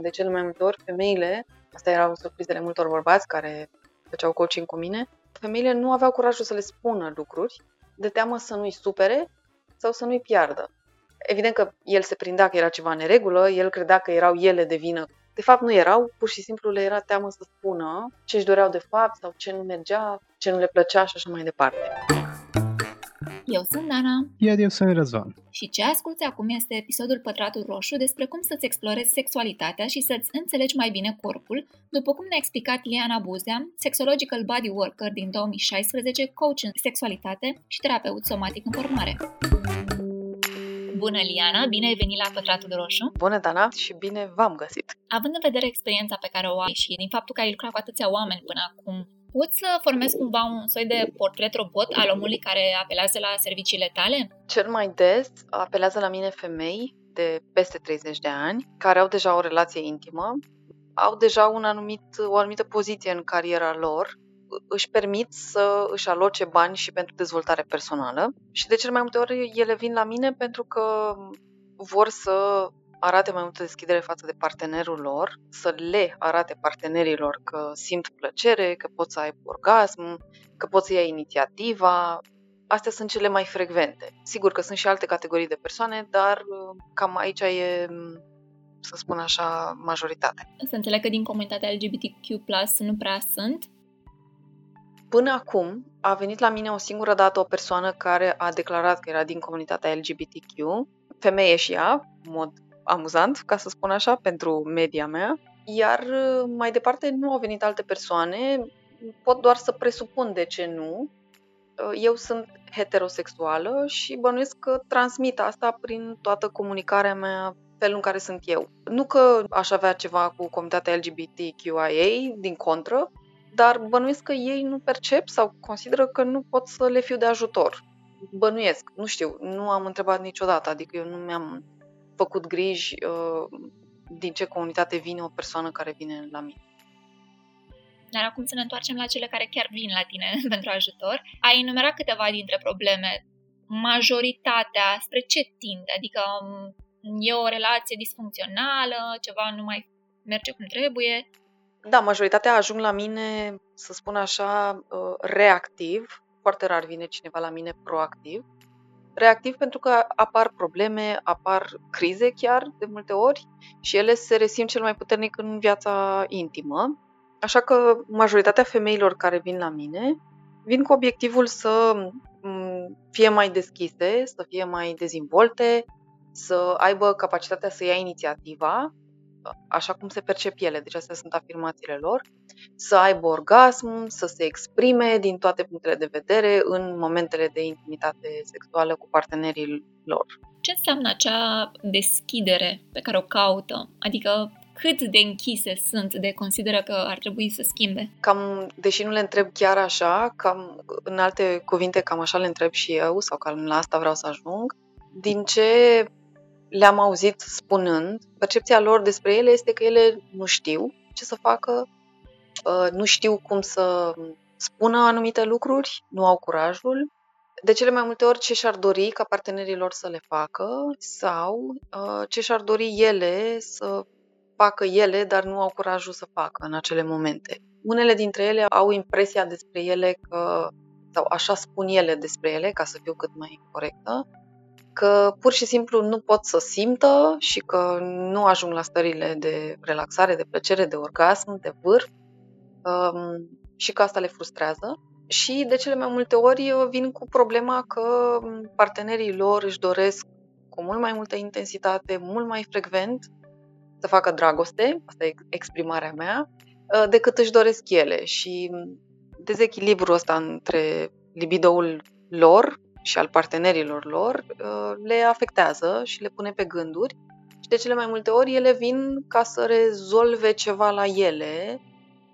că de cele mai multe ori femeile, asta erau surprizele multor bărbați care făceau coaching cu mine, femeile nu aveau curajul să le spună lucruri de teamă să nu-i supere sau să nu-i piardă. Evident că el se prindea că era ceva în regulă, el credea că erau ele de vină. De fapt nu erau, pur și simplu le era teamă să spună ce își doreau de fapt sau ce nu mergea, ce nu le plăcea și așa mai departe. Eu sunt Dana. Iar eu sunt Răzvan. Și ce asculti acum este episodul Pătratul Roșu despre cum să-ți explorezi sexualitatea și să-ți înțelegi mai bine corpul, după cum ne-a explicat Liana Buzea, sexological body worker din 2016, coach în sexualitate și terapeut somatic în formare. Bună, Liana! Bine ai venit la Pătratul Roșu! Bună, Dana! Și bine v-am găsit! Având în vedere experiența pe care o ai și din faptul că ai lucrat cu atâția oameni până acum, Poți să formezi cumva un soi de portret robot al omului care apelează la serviciile tale? Cel mai des apelează la mine femei de peste 30 de ani, care au deja o relație intimă, au deja un anumit, o anumită poziție în cariera lor, își permit să își aloce bani și pentru dezvoltare personală și de cel mai multe ori ele vin la mine pentru că vor să arate mai multă deschidere față de partenerul lor, să le arate partenerilor că simt plăcere, că pot să aibă orgasm, că pot să ia inițiativa. Astea sunt cele mai frecvente. Sigur că sunt și alte categorii de persoane, dar uh, cam aici e să spun așa, majoritatea. Să înțeleg că din comunitatea LGBTQ+, nu prea sunt? Până acum a venit la mine o singură dată o persoană care a declarat că era din comunitatea LGBTQ, femeie și ea, în mod amuzant, ca să spun așa, pentru media mea. Iar uh, mai departe nu au venit alte persoane, pot doar să presupun de ce nu. Uh, eu sunt heterosexuală și bănuiesc că transmit asta prin toată comunicarea mea felul în care sunt eu. Nu că aș avea ceva cu comunitatea LGBTQIA, din contră, dar bănuiesc că ei nu percep sau consideră că nu pot să le fiu de ajutor. Bănuiesc, nu știu, nu am întrebat niciodată, adică eu nu mi-am făcut griji uh, din ce comunitate vine o persoană care vine la mine. Dar acum să ne întoarcem la cele care chiar vin la tine pentru ajutor. Ai enumerat câteva dintre probleme. Majoritatea spre ce tinde? Adică um, e o relație disfuncțională, ceva nu mai merge cum trebuie? Da, majoritatea ajung la mine, să spun așa, uh, reactiv. Foarte rar vine cineva la mine proactiv reactiv pentru că apar probleme, apar crize chiar de multe ori și ele se resimt cel mai puternic în viața intimă. Așa că majoritatea femeilor care vin la mine vin cu obiectivul să mm, fie mai deschise, să fie mai dezvolte, să aibă capacitatea să ia inițiativa așa cum se percep ele, deci astea sunt afirmațiile lor, să aibă orgasm, să se exprime din toate punctele de vedere în momentele de intimitate sexuală cu partenerii lor. Ce înseamnă acea deschidere pe care o caută? Adică cât de închise sunt de consideră că ar trebui să schimbe? Cam, deși nu le întreb chiar așa, cam în alte cuvinte, cam așa le întreb și eu, sau cam la asta vreau să ajung, din ce le-am auzit spunând, percepția lor despre ele este că ele nu știu ce să facă, uh, nu știu cum să spună anumite lucruri, nu au curajul. De cele mai multe ori ce și-ar dori ca partenerii lor să le facă sau uh, ce și-ar dori ele să facă ele, dar nu au curajul să facă în acele momente. Unele dintre ele au impresia despre ele că, sau așa spun ele despre ele, ca să fiu cât mai corectă, că pur și simplu nu pot să simtă și că nu ajung la stările de relaxare, de plăcere, de orgasm, de vârf um, și că asta le frustrează. Și de cele mai multe ori vin cu problema că partenerii lor își doresc cu mult mai multă intensitate, mult mai frecvent să facă dragoste, asta e exprimarea mea, uh, decât își doresc ele. Și dezechilibrul ăsta între libidoul lor și al partenerilor lor uh, le afectează și le pune pe gânduri și de cele mai multe ori ele vin ca să rezolve ceva la ele,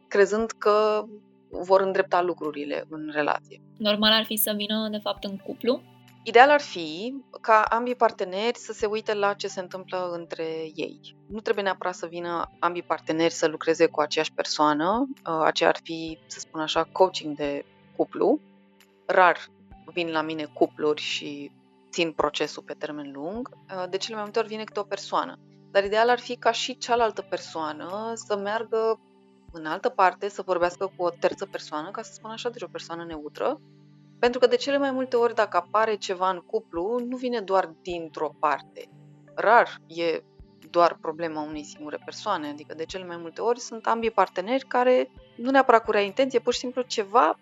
crezând că vor îndrepta lucrurile în relație. Normal ar fi să vină, de fapt, în cuplu? Ideal ar fi ca ambii parteneri să se uite la ce se întâmplă între ei. Nu trebuie neapărat să vină ambii parteneri să lucreze cu aceeași persoană, uh, aceea ar fi, să spun așa, coaching de cuplu. Rar vin la mine cupluri și țin procesul pe termen lung, uh, de cele mai multe ori vine câte o persoană. dar ideal ar fi ca și cealaltă persoană să meargă în altă parte, să vorbească cu o terță persoană, ca să spun așa, deci o persoană neutră, pentru că de cele mai multe ori dacă apare ceva în cuplu, nu vine doar dintr-o parte. Rar e doar problema unei singure persoane, adică de cele mai multe ori sunt ambii parteneri care nu neapărat cu rea intenție, pur și simplu ceva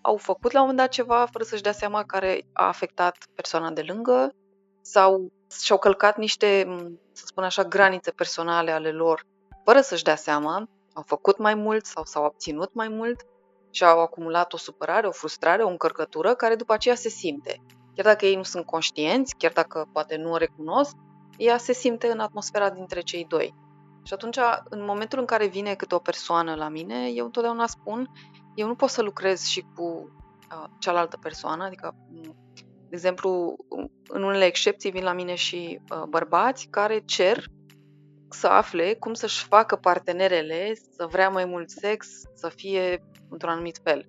au făcut la un moment dat ceva fără să-și dea seama care a afectat persoana de lângă sau și-au călcat niște, să spun așa, granițe personale ale lor fără să-și dea seama, au făcut mai mult sau s-au obținut mai mult și au acumulat o supărare, o frustrare, o încărcătură care după aceea se simte. Chiar dacă ei nu sunt conștienți, chiar dacă poate nu o recunosc, ea se simte în atmosfera dintre cei doi. Și atunci, în momentul în care vine câte o persoană la mine, eu întotdeauna spun, eu nu pot să lucrez și cu uh, cealaltă persoană, adică, de exemplu, în unele excepții vin la mine și uh, bărbați care cer să afle cum să-și facă partenerele să vrea mai mult sex, să fie într-un anumit fel.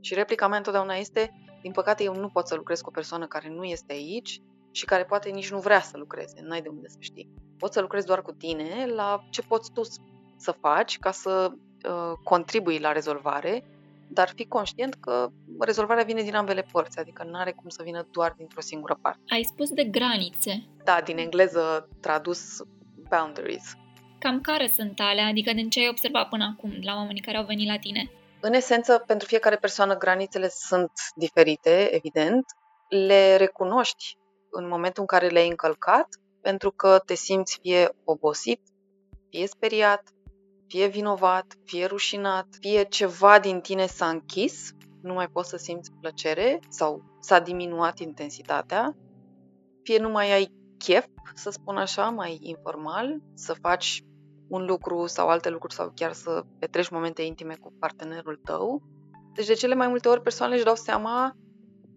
Și replica mea întotdeauna este, din păcate eu nu pot să lucrez cu o persoană care nu este aici și care poate nici nu vrea să lucreze, n-ai de unde să știi. Poți să lucrezi doar cu tine la ce poți tu să faci ca să uh, contribui la rezolvare, dar fi conștient că rezolvarea vine din ambele părți, adică nu are cum să vină doar dintr-o singură parte. Ai spus de granițe. Da, din engleză tradus boundaries. Cam care sunt alea, adică din ce ai observat până acum la oamenii care au venit la tine? În esență, pentru fiecare persoană granițele sunt diferite, evident. Le recunoști în momentul în care le-ai încălcat, pentru că te simți fie obosit, fie speriat, fie vinovat, fie rușinat, fie ceva din tine s-a închis, nu mai poți să simți plăcere sau s-a diminuat intensitatea, fie nu mai ai chef, să spun așa, mai informal, să faci un lucru sau alte lucruri sau chiar să petreci momente intime cu partenerul tău. Deci de cele mai multe ori persoanele își dau seama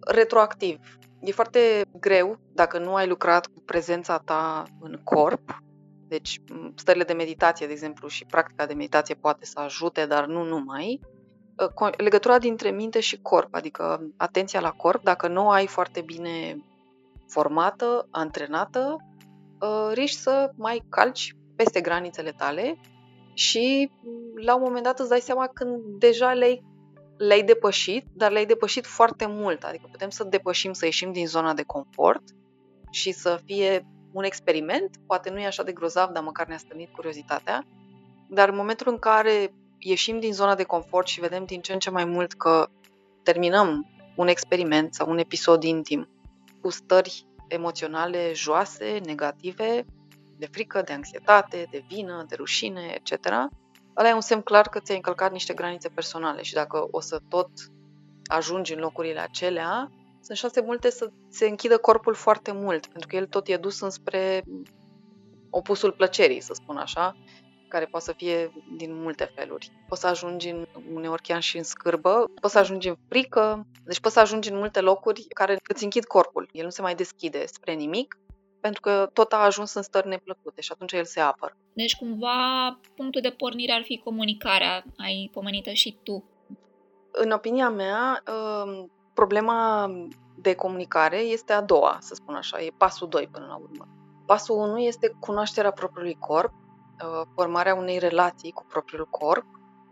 retroactiv. E foarte greu dacă nu ai lucrat cu prezența ta în corp. Deci stările de meditație, de exemplu, și practica de meditație poate să ajute, dar nu numai. Ă, legătura dintre minte și corp, adică atenția la corp, dacă nu o ai foarte bine formată, antrenată, ă, riști să mai calci peste granițele tale și la un moment dat îți dai seama când deja le-ai, le-ai depășit, dar le-ai depășit foarte mult. Adică putem să depășim, să ieșim din zona de confort și să fie un experiment, poate nu e așa de grozav, dar măcar ne-a stănit curiozitatea. Dar în momentul în care ieșim din zona de confort și vedem din ce în ce mai mult că terminăm un experiment sau un episod intim cu stări emoționale joase, negative, de frică, de anxietate, de vină, de rușine, etc., ăla e un semn clar că ți-ai încălcat niște granițe personale și dacă o să tot ajungi în locurile acelea, sunt șanse multe să se închidă corpul foarte mult, pentru că el tot e dus înspre opusul plăcerii, să spun așa, care poate să fie din multe feluri. Poți să ajungi în, uneori chiar și în scârbă, poți să ajungi în frică, deci poți să ajungi în multe locuri care îți închid corpul. El nu se mai deschide spre nimic, pentru că tot a ajuns în stări neplăcute și atunci el se apără. Deci cumva punctul de pornire ar fi comunicarea, ai pomenită și tu. În opinia mea, um, problema de comunicare este a doua, să spun așa, e pasul 2 până la urmă. Pasul 1 este cunoașterea propriului corp, uh, formarea unei relații cu propriul corp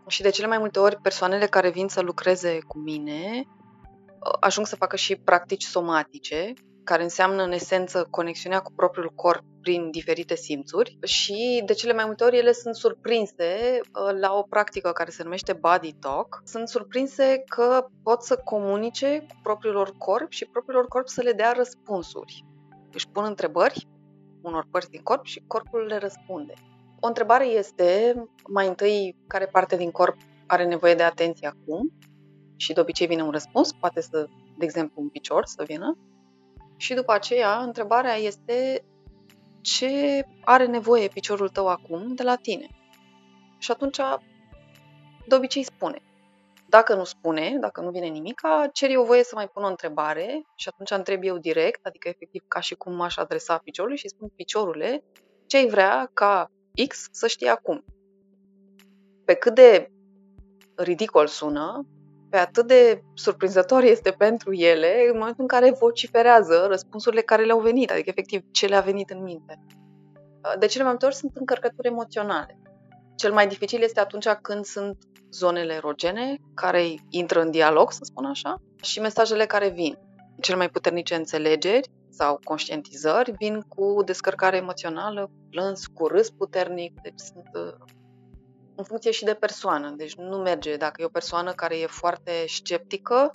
și de cele mai multe ori persoanele care vin să lucreze cu mine uh, ajung să facă și practici somatice, care înseamnă în esență conexiunea cu propriul corp prin diferite simțuri și de cele mai multe ori ele sunt surprinse uh, la o practică care se numește body talk. Sunt surprinse că pot să comunice cu propriul lor corp și propriul lor corp să le dea răspunsuri. Își pun întrebări unor părți din corp și corpul le răspunde. O întrebare este, mai întâi, care parte din corp are nevoie de atenție acum și de obicei vine un răspuns, poate să, de exemplu, un picior să vină, și după aceea, întrebarea este ce are nevoie piciorul tău acum de la tine? Și atunci, de obicei spune. Dacă nu spune, dacă nu vine nimic, cer eu voie să mai pun o întrebare și atunci întreb eu direct, adică efectiv ca și cum m-aș adresa piciorului și spun piciorule, ce ai vrea ca X să știe acum? Pe cât de ridicol sună, pe atât de surprinzător este pentru ele în momentul în care vociferează răspunsurile care le-au venit, adică efectiv ce le-a venit în minte. De cele mai multe ori sunt încărcături emoționale. Cel mai dificil este atunci când sunt zonele erogene care intră în dialog, să spun așa, și mesajele care vin. Cel mai puternice înțelegeri sau conștientizări vin cu descărcare emoțională, plâns, cu râs puternic, deci sunt uh, în funcție și de persoană. Deci nu merge. Dacă e o persoană care e foarte sceptică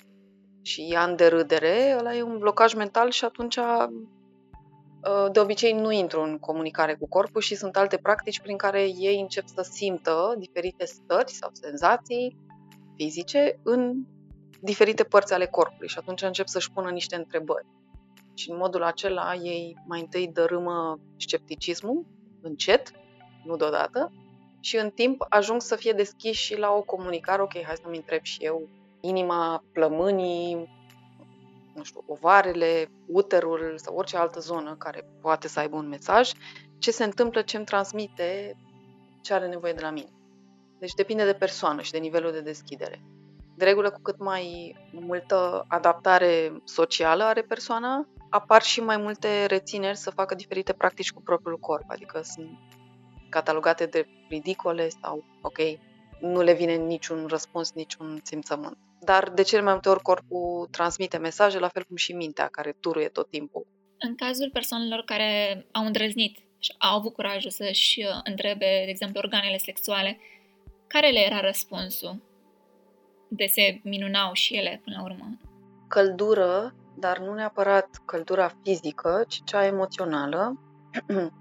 și ia în derâdere, ăla e un blocaj mental și atunci uh, de obicei nu intru în comunicare cu corpul și sunt alte practici prin care ei încep să simtă diferite stări sau senzații fizice în diferite părți ale corpului și atunci încep să-și pună niște întrebări. Și în modul acela ei mai întâi dărâmă scepticismul încet, nu deodată, și în timp ajung să fie deschiși și la o comunicare, ok, hai să-mi întreb și eu inima, plămânii, nu știu, ovarele, uterul sau orice altă zonă care poate să aibă un mesaj, ce se întâmplă, ce îmi transmite, ce are nevoie de la mine. Deci depinde de persoană și de nivelul de deschidere. De regulă, cu cât mai multă adaptare socială are persoana, apar și mai multe rețineri să facă diferite practici cu propriul corp, adică sunt catalogate de ridicole sau, ok, nu le vine niciun răspuns, niciun simțământ. Dar de cele mai multe ori corpul transmite mesaje, la fel cum și mintea, care turuie tot timpul. În cazul persoanelor care au îndrăznit și au avut curajul să-și uh, întrebe, de exemplu, organele sexuale, care le era răspunsul? De se minunau și ele până la urmă? Căldură, dar nu neapărat căldura fizică, ci cea emoțională.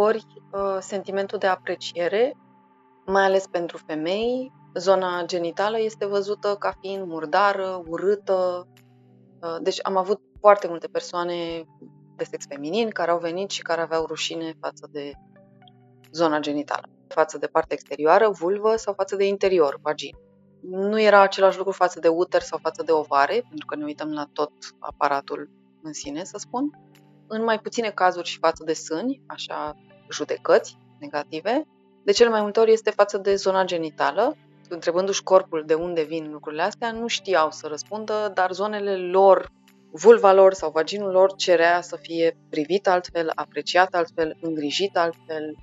ori uh, sentimentul de apreciere, mai ales pentru femei, zona genitală este văzută ca fiind murdară, urâtă. Uh, deci am avut foarte multe persoane de sex feminin care au venit și care aveau rușine față de zona genitală, față de partea exterioară, vulvă sau față de interior, vagin. Nu era același lucru față de uter sau față de ovare, pentru că ne uităm la tot aparatul în sine, să spun. În mai puține cazuri și față de sâni, așa judecăți negative, de cele mai multe ori este față de zona genitală. Întrebându-și corpul de unde vin lucrurile astea, nu știau să răspundă, dar zonele lor, vulva lor sau vaginul lor cerea să fie privit altfel, apreciat altfel, îngrijit altfel,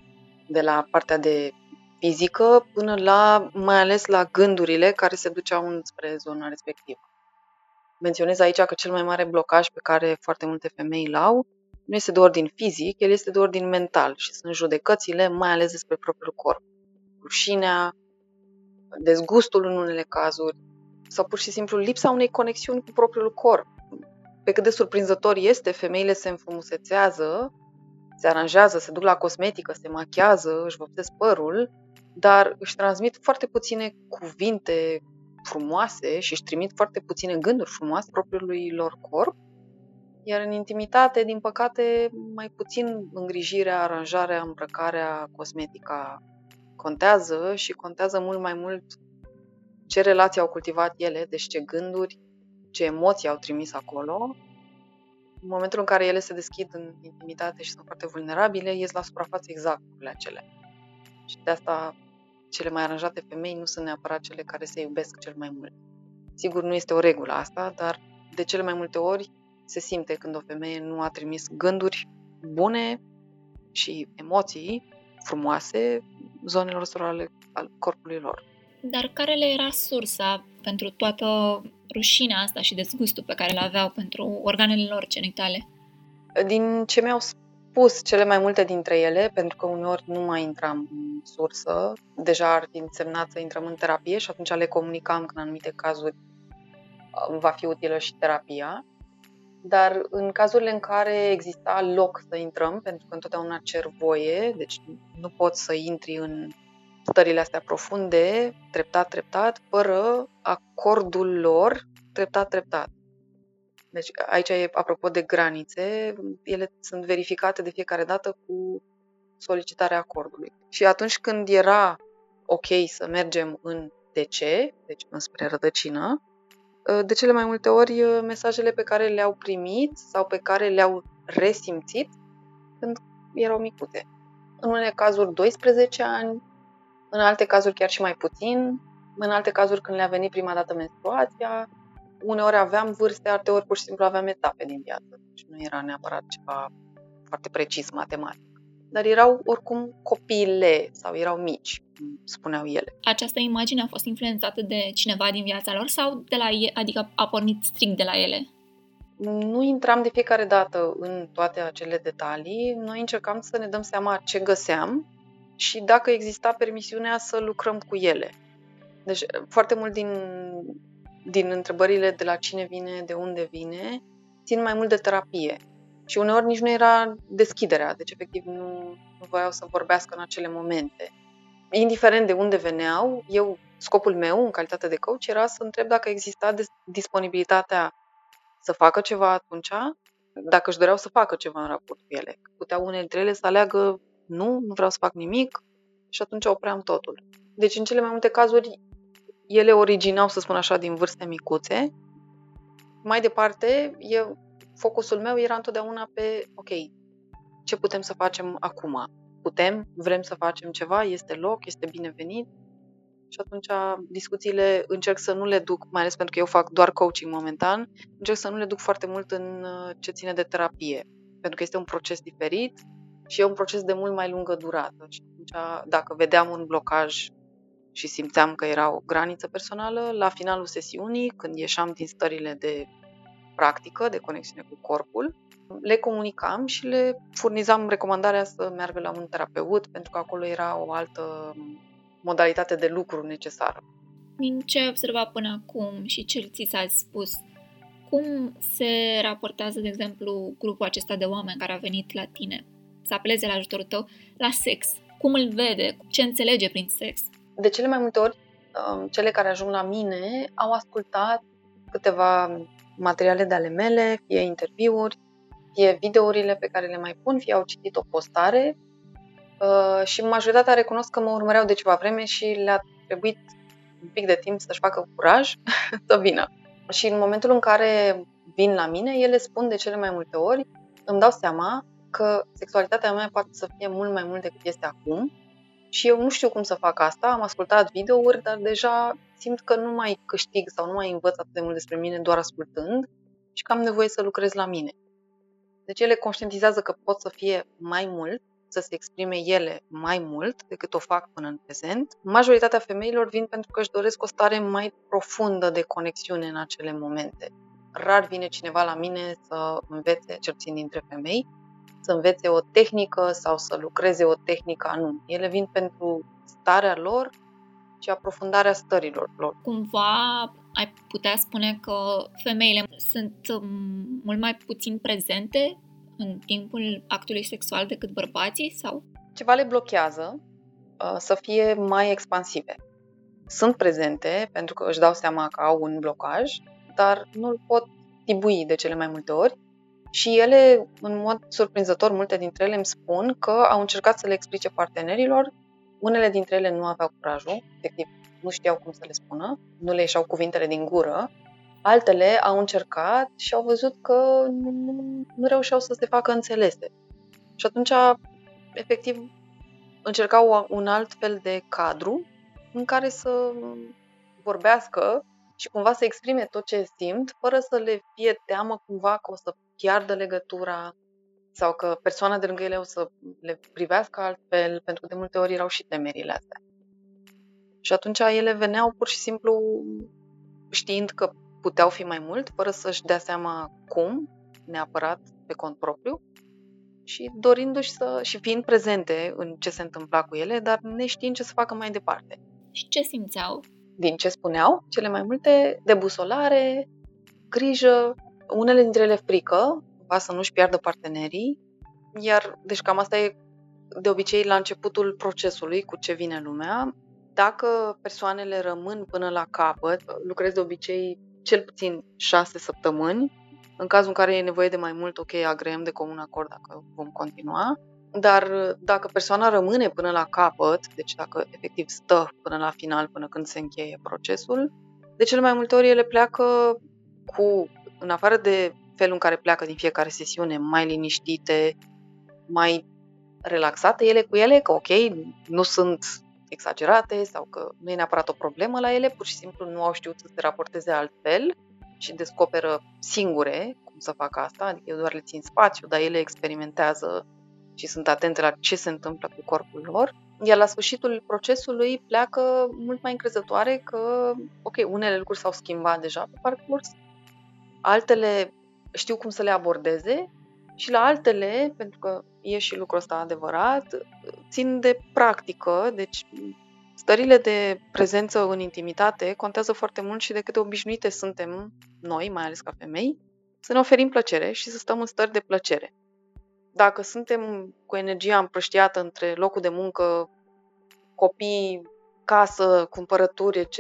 de la partea de fizică până la, mai ales la gândurile care se duceau spre zona respectivă. Menționez aici că cel mai mare blocaj pe care foarte multe femei îl au nu este de ordin fizic, el este de ordin mental și sunt judecățile mai ales despre propriul corp. Rușinea, dezgustul în unele cazuri sau pur și simplu lipsa unei conexiuni cu propriul corp. Pe cât de surprinzător este, femeile se înfrumusețează, se aranjează, se duc la cosmetică, se machează, își vopsesc părul, dar își transmit foarte puține cuvinte frumoase și își trimit foarte puține gânduri frumoase propriului lor corp iar în intimitate, din păcate, mai puțin îngrijirea, aranjarea, îmbrăcarea, cosmetica contează și contează mult mai mult ce relații au cultivat ele, deci ce gânduri, ce emoții au trimis acolo. În momentul în care ele se deschid în intimitate și sunt foarte vulnerabile, ies la suprafață exact lucrurile acelea. Și de asta cele mai aranjate femei nu sunt neapărat cele care se iubesc cel mai mult. Sigur, nu este o regulă asta, dar de cele mai multe ori se simte când o femeie nu a trimis gânduri bune și emoții frumoase zonelor sorale al corpului lor. Dar care le era sursa pentru toată rușinea asta și dezgustul pe care le aveau pentru organele lor genitale? Din ce mi-au spus cele mai multe dintre ele, pentru că uneori nu mai intram în sursă, deja ar fi însemnat să intrăm în terapie și atunci le comunicam că în anumite cazuri va fi utilă și terapia dar în cazurile în care exista loc să intrăm, pentru că întotdeauna cer voie, deci nu poți să intri în stările astea profunde, treptat, treptat, fără acordul lor, treptat, treptat. Deci aici e, apropo de granițe, ele sunt verificate de fiecare dată cu solicitarea acordului. Și atunci când era ok să mergem în DC, deci înspre rădăcină, de cele mai multe ori mesajele pe care le-au primit sau pe care le-au resimțit când erau micute. În unele cazuri 12 ani, în alte cazuri chiar și mai puțin, în alte cazuri când le-a venit prima dată menstruația, uneori aveam vârste, alteori pur și simplu aveam etape din viață. Deci nu era neapărat ceva foarte precis matematic. Dar erau oricum copiile sau erau mici, spuneau ele. Această imagine a fost influențată de cineva din viața lor sau de la ei, adică a pornit strict de la ele? Nu intram de fiecare dată în toate acele detalii, noi încercam să ne dăm seama ce găseam și dacă exista permisiunea să lucrăm cu ele. Deci, foarte mult din, din întrebările de la cine vine, de unde vine, țin mai mult de terapie. Și uneori nici nu era deschiderea, deci efectiv nu, nu voiau să vorbească în acele momente. Indiferent de unde veneau, eu, scopul meu în calitate de coach era să întreb dacă exista disponibilitatea să facă ceva atunci, dacă își doreau să facă ceva în raport cu ele. Puteau unele dintre ele să aleagă nu, nu vreau să fac nimic și atunci opream totul. Deci în cele mai multe cazuri ele originau, să spun așa, din vârste micuțe. Mai departe, eu, focusul meu era întotdeauna pe, ok, ce putem să facem acum? Putem? Vrem să facem ceva? Este loc? Este binevenit? Și atunci discuțiile încerc să nu le duc, mai ales pentru că eu fac doar coaching momentan, încerc să nu le duc foarte mult în uh, ce ține de terapie. Pentru că este un proces diferit și e un proces de mult mai lungă durată. Și atunci, dacă vedeam un blocaj și simțeam că era o graniță personală, la finalul sesiunii, când ieșeam din stările de practică, de conexiune cu corpul, le comunicam și le furnizam recomandarea să meargă la un terapeut, pentru că acolo era o altă modalitate de lucru necesară. Din ce ai observat până acum și ce ți s-a spus, cum se raportează, de exemplu, grupul acesta de oameni care a venit la tine să apeleze la ajutorul tău la sex? Cum îl vede? Ce înțelege prin sex? De cele mai multe ori, um, cele care ajung la mine au ascultat câteva materiale de ale mele, fie interviuri, fie videourile pe care le mai pun, fie au citit o postare uh, și majoritatea recunosc că mă urmăreau de ceva vreme și le-a trebuit un pic de timp să-și facă curaj să vină. Și în momentul în care vin la mine, ele spun de cele mai multe ori, îmi dau seama că sexualitatea mea poate să fie mult mai mult decât este acum și eu nu știu cum să fac asta, am ascultat videouri, dar deja simt că nu mai câștig sau nu mai învăț atât de mult despre mine doar ascultând și că am nevoie să lucrez la mine. Deci ele conștientizează că pot să fie mai mult, să se exprime ele mai mult decât o fac până în prezent. Majoritatea femeilor vin pentru că își doresc o stare mai profundă de conexiune în acele momente. Rar vine cineva la mine să învețe, cel puțin dintre femei, să învețe o tehnică sau să lucreze o tehnică anume. Ele vin pentru starea lor și aprofundarea stărilor lor. Cumva ai putea spune că femeile sunt um, mult mai puțin prezente în timpul actului sexual decât bărbații sau? Ceva le blochează uh, să fie mai expansive. Sunt prezente pentru că își dau seama că au un blocaj, dar nu îl pot tibui de cele mai multe ori și ele, în mod surprinzător, multe dintre ele îmi spun că au încercat să le explice partenerilor, unele dintre ele nu aveau curajul, efectiv nu știau cum să le spună, nu le ieșeau cuvintele din gură, altele au încercat și au văzut că nu, nu, nu reușeau să se facă înțelese. Și atunci, efectiv, încercau un alt fel de cadru în care să vorbească și cumva să exprime tot ce simt, fără să le fie teamă cumva că o să piardă legătura sau că persoana de lângă ele o să le privească altfel, pentru că de multe ori erau și temerile astea. Și atunci ele veneau pur și simplu știind că puteau fi mai mult, fără să-și dea seama cum, neapărat pe cont propriu, și dorindu-și să, și fiind prezente în ce se întâmpla cu ele, dar neștiind ce să facă mai departe. Și ce simțeau? Din ce spuneau, cele mai multe, debusolare, grijă, unele dintre ele frică, va să nu-și piardă partenerii, iar, deci cam asta e de obicei la începutul procesului cu ce vine lumea. Dacă persoanele rămân până la capăt, lucrez de obicei cel puțin șase săptămâni. În cazul în care e nevoie de mai mult, ok, agreem de comun acord dacă vom continua. Dar dacă persoana rămâne până la capăt, deci dacă efectiv stă până la final, până când se încheie procesul, de cele mai multe ori ele pleacă cu în afară de felul în care pleacă din fiecare sesiune, mai liniștite, mai relaxate ele cu ele, că ok, nu sunt exagerate sau că nu e neapărat o problemă la ele, pur și simplu nu au știut să se raporteze altfel și descoperă singure cum să facă asta, adică eu doar le țin spațiu, dar ele experimentează și sunt atente la ce se întâmplă cu corpul lor, iar la sfârșitul procesului pleacă mult mai încrezătoare că, ok, unele lucruri s-au schimbat deja pe parcurs, altele știu cum să le abordeze și la altele, pentru că e și lucrul ăsta adevărat, țin de practică, deci stările de prezență în intimitate contează foarte mult și de câte obișnuite suntem noi, mai ales ca femei, să ne oferim plăcere și să stăm în stări de plăcere. Dacă suntem cu energia împrăștiată între locul de muncă, copii, casă, cumpărături, etc.,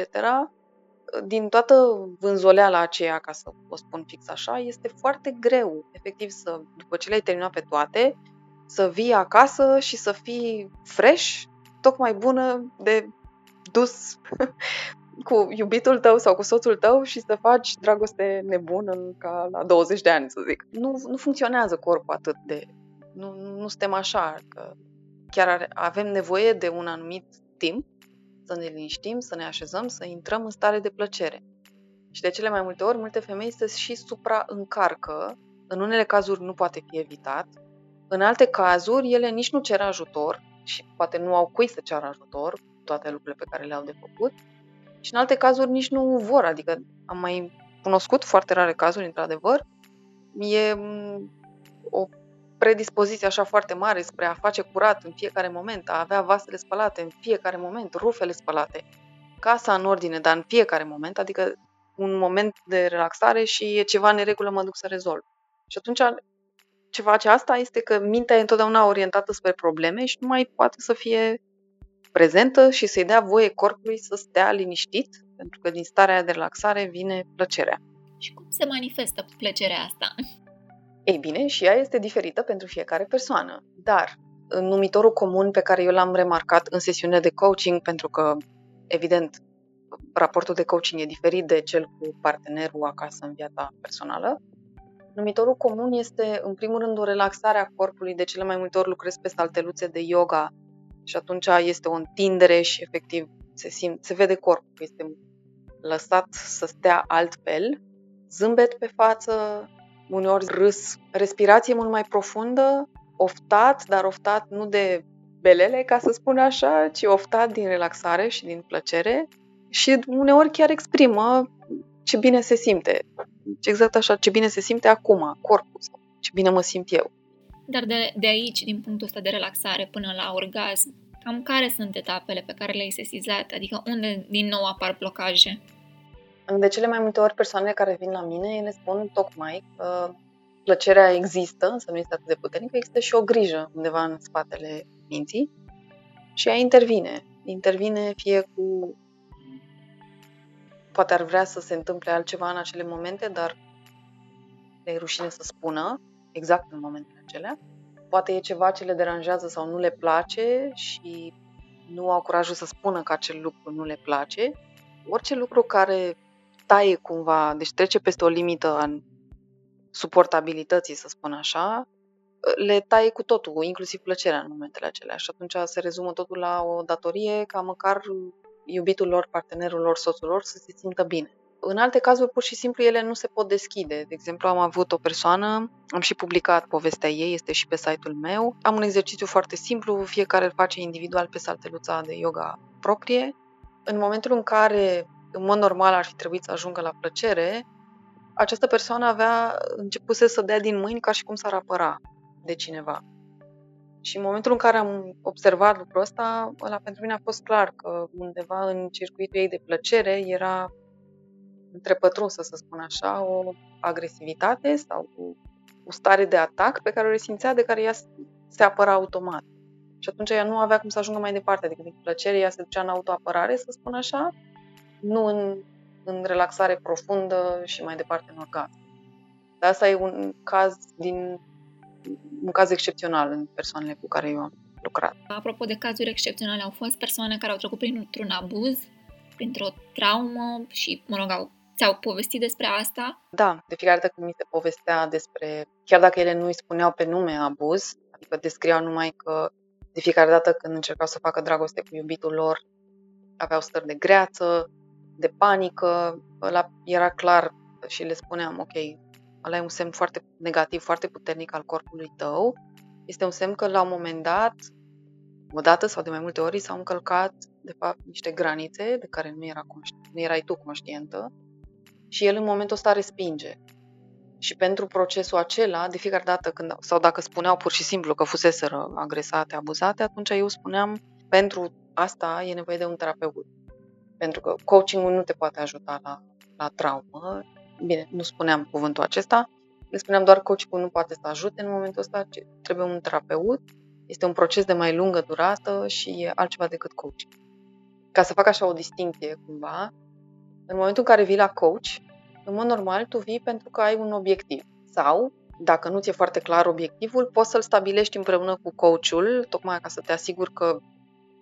din toată vânzoleala aceea, ca să o spun fix așa, este foarte greu, efectiv, să, după ce le-ai terminat pe toate, să vii acasă și să fii fresh, tocmai bună de dus cu iubitul tău sau cu soțul tău și să faci dragoste nebună ca la 20 de ani, să zic. Nu, nu funcționează corpul atât de... Nu, nu suntem așa, că chiar avem nevoie de un anumit timp să ne liniștim, să ne așezăm, să intrăm în stare de plăcere. Și de cele mai multe ori, multe femei se și supraîncarcă. În unele cazuri nu poate fi evitat. În alte cazuri, ele nici nu cer ajutor și poate nu au cui să ceară ajutor, toate lucrurile pe care le-au de făcut. Și în alte cazuri nici nu vor, adică am mai cunoscut foarte rare cazuri, într-adevăr. E mm, o predispoziție așa foarte mare spre a face curat în fiecare moment, a avea vasele spălate în fiecare moment, rufele spălate, casa în ordine, dar în fiecare moment, adică un moment de relaxare și e ceva în neregulă, mă duc să rezolv. Și atunci ce face asta este că mintea e întotdeauna orientată spre probleme și nu mai poate să fie prezentă și să-i dea voie corpului să stea liniștit, pentru că din starea de relaxare vine plăcerea. Și cum se manifestă plăcerea asta? Ei bine, și ea este diferită pentru fiecare persoană, dar în numitorul comun pe care eu l-am remarcat în sesiunea de coaching, pentru că, evident, raportul de coaching e diferit de cel cu partenerul acasă în viața personală, numitorul comun este, în primul rând, o relaxare a corpului. De cele mai multe ori lucrez pe salteluțe de yoga și atunci este o întindere și, efectiv, se, simt, se vede corpul, este lăsat să stea altfel, zâmbet pe față, uneori râs, respirație mult mai profundă, oftat, dar oftat nu de belele, ca să spun așa, ci oftat din relaxare și din plăcere și uneori chiar exprimă ce bine se simte. Exact așa, ce bine se simte acum, corpul, sau ce bine mă simt eu. Dar de, de aici, din punctul ăsta de relaxare până la orgasm, cam care sunt etapele pe care le-ai sesizat? Adică unde din nou apar blocaje? De cele mai multe ori persoanele care vin la mine, ele spun tocmai că plăcerea există, însă nu este atât de puternică, există și o grijă undeva în spatele minții și ea intervine. Intervine fie cu poate ar vrea să se întâmple altceva în acele momente, dar le e rușine să spună exact în momentele acelea. Poate e ceva ce le deranjează sau nu le place și nu au curajul să spună că acel lucru nu le place. Orice lucru care taie cumva, deci trece peste o limită a suportabilității, să spun așa, le taie cu totul, inclusiv plăcerea în momentele acelea. Și atunci se rezumă totul la o datorie ca măcar iubitul lor, partenerul lor, soțul lor să se simtă bine. În alte cazuri, pur și simplu, ele nu se pot deschide. De exemplu, am avut o persoană, am și publicat povestea ei, este și pe site-ul meu. Am un exercițiu foarte simplu, fiecare îl face individual pe salteluța de yoga proprie. În momentul în care în mod normal ar fi trebuit să ajungă la plăcere, această persoană avea început să dea din mâini ca și cum s-ar apăra de cineva. Și în momentul în care am observat lucrul ăsta, ăla pentru mine a fost clar că undeva în circuitul ei de plăcere era întrepătrunsă, să spun așa, o agresivitate sau o, o stare de atac pe care o resimțea, de care ea se apăra automat. Și atunci ea nu avea cum să ajungă mai departe, adică din plăcere ea se ducea în autoapărare, să spun așa, nu în, în relaxare profundă și mai departe în orgasm. Dar asta e un caz din un caz excepțional în persoanele cu care eu am lucrat. Apropo de cazuri excepționale, au fost persoane care au trecut printr-un abuz, printr-o traumă și, mă rog, au, ți-au povestit despre asta? Da, de fiecare dată când mi se povestea despre, chiar dacă ele nu îi spuneau pe nume abuz, adică descriau numai că de fiecare dată când încercau să facă dragoste cu iubitul lor, aveau stări de greață, de panică, ăla era clar și le spuneam, ok, ăla e un semn foarte negativ, foarte puternic al corpului tău, este un semn că la un moment dat, o dată sau de mai multe ori, s-au încălcat, de fapt, niște granițe de care nu, era conștient, nu erai tu conștientă și el în momentul ăsta respinge. Și pentru procesul acela, de fiecare dată când, sau dacă spuneau pur și simplu că fuseseră agresate, abuzate, atunci eu spuneam, pentru asta e nevoie de un terapeut. Pentru că coachingul nu te poate ajuta la, la traumă. Bine, nu spuneam cuvântul acesta, le spuneam doar că coachingul nu poate să ajute în momentul ăsta, trebuie un terapeut. Este un proces de mai lungă durată și e altceva decât coaching. Ca să fac așa o distinție cumva, în momentul în care vii la coach, în mod normal tu vii pentru că ai un obiectiv. Sau, dacă nu ți-e foarte clar obiectivul, poți să-l stabilești împreună cu coachul, tocmai ca să te asiguri că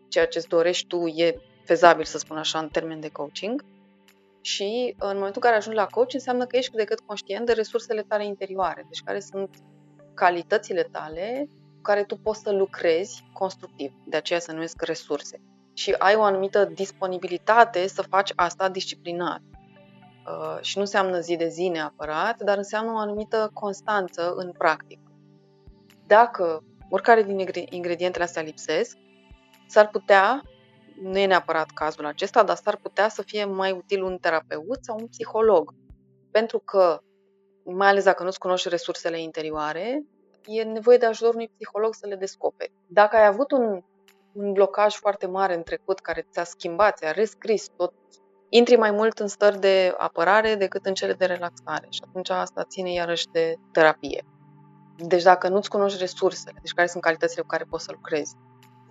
ceea ce îți dorești tu e fezabil, să spun așa, în termen de coaching. Și în momentul în care ajungi la coach, înseamnă că ești cât de cât conștient de resursele tale interioare, deci care sunt calitățile tale cu care tu poți să lucrezi constructiv. De aceea se numesc resurse. Și ai o anumită disponibilitate să faci asta disciplinat. Uh, și nu înseamnă zi de zi neapărat, dar înseamnă o anumită constanță în practic. Dacă oricare din ingredientele astea lipsesc, s-ar putea, nu e neapărat cazul acesta, dar s-ar putea să fie mai util un terapeut sau un psiholog. Pentru că, mai ales dacă nu-ți cunoști resursele interioare, e nevoie de ajutorul unui psiholog să le descoperi. Dacă ai avut un, un blocaj foarte mare în trecut care ți-a schimbat, ți-a rescris tot intri mai mult în stări de apărare decât în cele de relaxare și atunci asta ține iarăși de terapie. Deci dacă nu-ți cunoști resursele, deci care sunt calitățile cu care poți să lucrezi,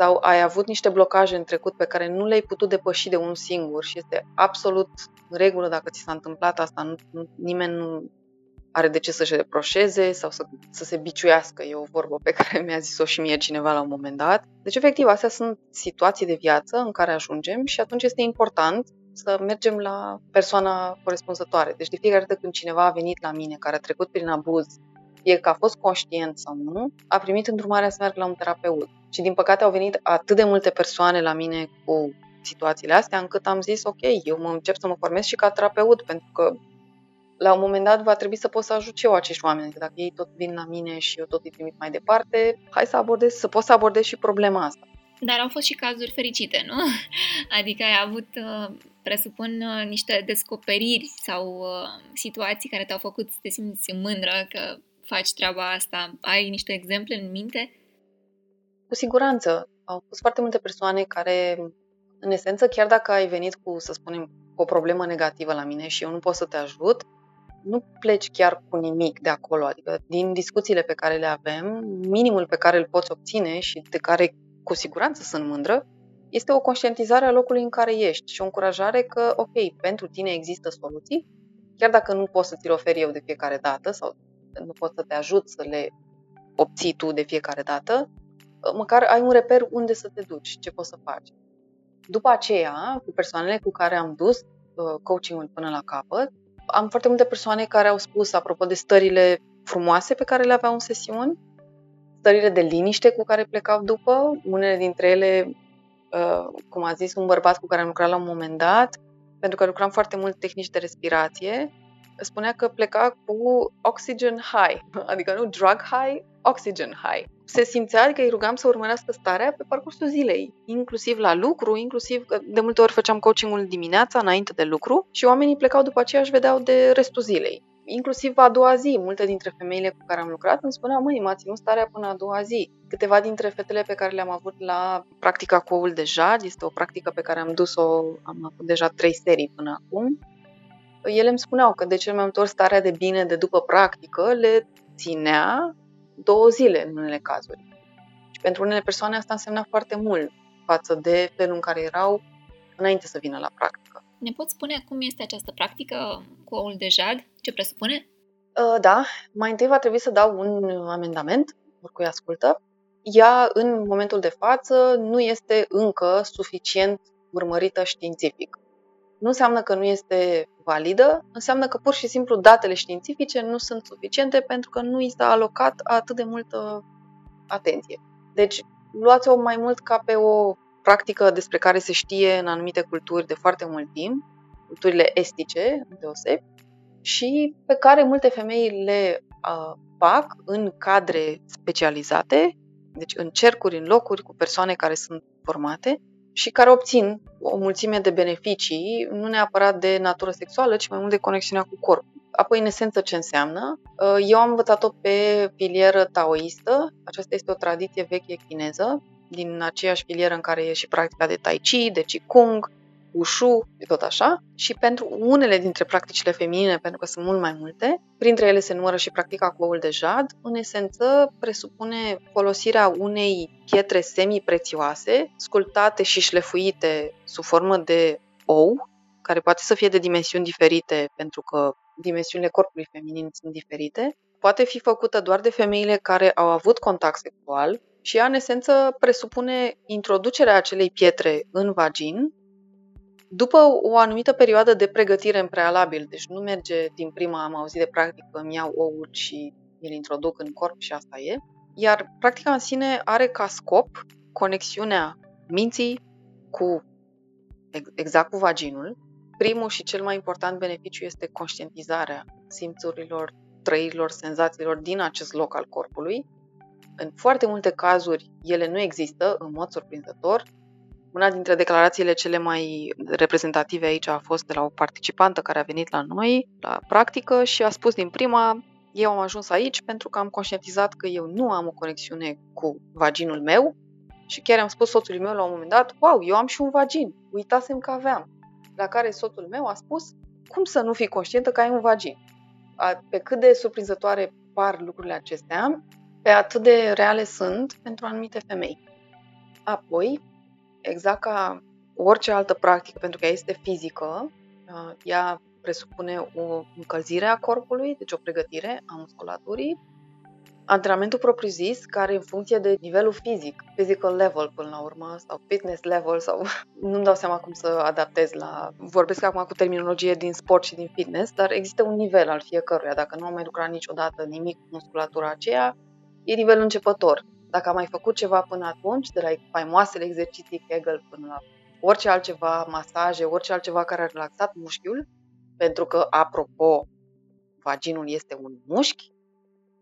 sau ai avut niște blocaje în trecut pe care nu le-ai putut depăși de un singur și este absolut în regulă dacă ți s-a întâmplat asta, nu, nu, nimeni nu are de ce să-și reproșeze sau să, să se biciuiască, e o vorbă pe care mi-a zis-o și mie cineva la un moment dat. Deci, efectiv, astea sunt situații de viață în care ajungem și atunci este important să mergem la persoana corespunzătoare. Deci de fiecare dată când cineva a venit la mine care a trecut prin abuz, fie că a fost conștient sau nu, a primit îndrumarea să meargă la un terapeut. Și din păcate au venit atât de multe persoane la mine cu situațiile astea, încât am zis, ok, eu mă încep să mă formez și ca terapeut, pentru că la un moment dat va trebui să pot să ajut și eu acești oameni. Dacă ei tot vin la mine și eu tot îi trimit mai departe, hai să abordez, să pot să abordez și problema asta. Dar au fost și cazuri fericite, nu? Adică ai avut, uh, presupun, uh, niște descoperiri sau uh, situații care te-au făcut să te simți mândră că faci treaba asta. Ai niște exemple în minte? Cu siguranță. Au fost foarte multe persoane care, în esență, chiar dacă ai venit cu, să spunem, cu o problemă negativă la mine și eu nu pot să te ajut, nu pleci chiar cu nimic de acolo. Adică, din discuțiile pe care le avem, minimul pe care îl poți obține și de care cu siguranță sunt mândră, este o conștientizare a locului în care ești și o încurajare că, ok, pentru tine există soluții, chiar dacă nu pot să ți le oferi eu de fiecare dată sau nu pot să te ajut să le obții tu de fiecare dată, măcar ai un reper unde să te duci, ce poți să faci. După aceea, cu persoanele cu care am dus uh, coaching-ul până la capăt, am foarte multe persoane care au spus, apropo de stările frumoase pe care le aveau în sesiuni, stările de liniște cu care plecau după, unele dintre ele, uh, cum a zis un bărbat cu care am lucrat la un moment dat, pentru că lucram foarte mult tehnici de respirație, spunea că pleca cu oxygen high, adică nu drug high, oxygen high. Se simțea că îi rugam să urmărească starea pe parcursul zilei, inclusiv la lucru, inclusiv de multe ori făceam coachingul dimineața înainte de lucru și oamenii plecau după aceea și vedeau de restul zilei inclusiv a doua zi. Multe dintre femeile cu care am lucrat îmi spuneau, măi, m-a ținut starea până a doua zi. Câteva dintre fetele pe care le-am avut la practica cu oul de jad, este o practică pe care am dus-o, am avut deja trei serii până acum, ele îmi spuneau că de cel mai multe ori starea de bine de după practică le ținea două zile în unele cazuri. Și pentru unele persoane asta însemna foarte mult față de felul în care erau înainte să vină la practică. Ne poți spune cum este această practică cu oul de jad? Ce presupune? Uh, da, mai întâi va trebui să dau un amendament, oricui ascultă. Ea, în momentul de față, nu este încă suficient urmărită științific. Nu înseamnă că nu este validă, înseamnă că pur și simplu datele științifice nu sunt suficiente pentru că nu i s-a alocat atât de multă atenție. Deci, luați-o mai mult ca pe o practică despre care se știe în anumite culturi de foarte mult timp, culturile estice, deoseb, și pe care multe femei le uh, fac în cadre specializate deci în cercuri, în locuri, cu persoane care sunt formate și care obțin o mulțime de beneficii, nu neapărat de natură sexuală, ci mai mult de conexiunea cu corpul. Apoi, în esență, ce înseamnă? Uh, eu am învățat-o pe filieră taoistă. Aceasta este o tradiție veche chineză, din aceeași filieră în care e și practica de tai chi, de qigong, ușu, tot așa. Și pentru unele dintre practicile feminine, pentru că sunt mult mai multe, printre ele se numără și practica cu oul de jad, în esență presupune folosirea unei pietre semi-prețioase, sculptate și șlefuite sub formă de ou, care poate să fie de dimensiuni diferite, pentru că dimensiunile corpului feminin sunt diferite, poate fi făcută doar de femeile care au avut contact sexual și ea, în esență, presupune introducerea acelei pietre în vagin după o anumită perioadă de pregătire în prealabil. Deci nu merge din prima, am auzit de practică, îmi iau oul și îl introduc în corp și asta e. Iar practica în sine are ca scop conexiunea minții cu exact cu vaginul. Primul și cel mai important beneficiu este conștientizarea simțurilor, trăirilor, senzațiilor din acest loc al corpului. În foarte multe cazuri ele nu există, în mod surprinzător. Una dintre declarațiile cele mai reprezentative aici a fost de la o participantă care a venit la noi, la practică, și a spus din prima, eu am ajuns aici pentru că am conștientizat că eu nu am o conexiune cu vaginul meu și chiar am spus soțului meu la un moment dat, wow, eu am și un vagin, uitasem că aveam. La care soțul meu a spus, cum să nu fii conștientă că ai un vagin? Pe cât de surprinzătoare par lucrurile acestea, pe atât de reale sunt pentru anumite femei. Apoi, exact ca orice altă practică, pentru că ea este fizică, ea presupune o încălzire a corpului, deci o pregătire a musculaturii, antrenamentul propriu-zis, care în funcție de nivelul fizic, physical level până la urmă, sau fitness level, sau nu-mi dau seama cum să adaptez la... Vorbesc acum cu terminologie din sport și din fitness, dar există un nivel al fiecăruia. Dacă nu am mai lucrat niciodată nimic cu musculatura aceea, e nivelul începător. Dacă am mai făcut ceva până atunci, de la faimoasele exerciții Kegel până la orice altceva, masaje, orice altceva care a relaxat mușchiul, pentru că, apropo, vaginul este un mușchi,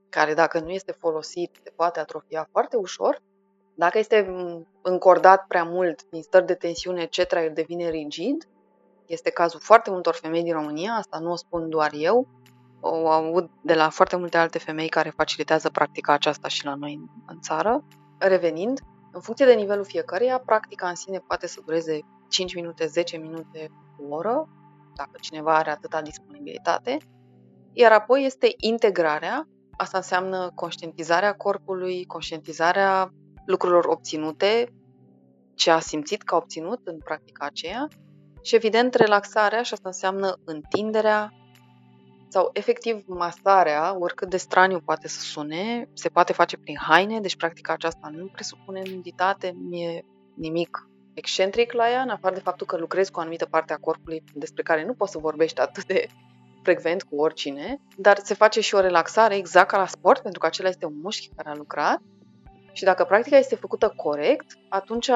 care dacă nu este folosit se poate atrofia foarte ușor. Dacă este încordat prea mult din stări de tensiune, etc., el devine rigid. Este cazul foarte multor femei din România, asta nu o spun doar eu, o aud de la foarte multe alte femei care facilitează practica aceasta și la noi în țară. Revenind, în funcție de nivelul fiecăreia, practica în sine poate să dureze 5 minute, 10 minute, o oră, dacă cineva are atâta disponibilitate, iar apoi este integrarea. Asta înseamnă conștientizarea corpului, conștientizarea lucrurilor obținute, ce a simțit că a obținut în practica aceea. Și, evident, relaxarea și asta înseamnă întinderea sau, efectiv, masarea, oricât de straniu poate să sune, se poate face prin haine, deci practica aceasta nu presupune nuditate, nu e nimic excentric la ea, în afară de faptul că lucrezi cu o anumită parte a corpului despre care nu poți să vorbești atât de frecvent cu oricine, dar se face și o relaxare exact ca la sport, pentru că acela este un mușchi care a lucrat. Și dacă practica este făcută corect, atunci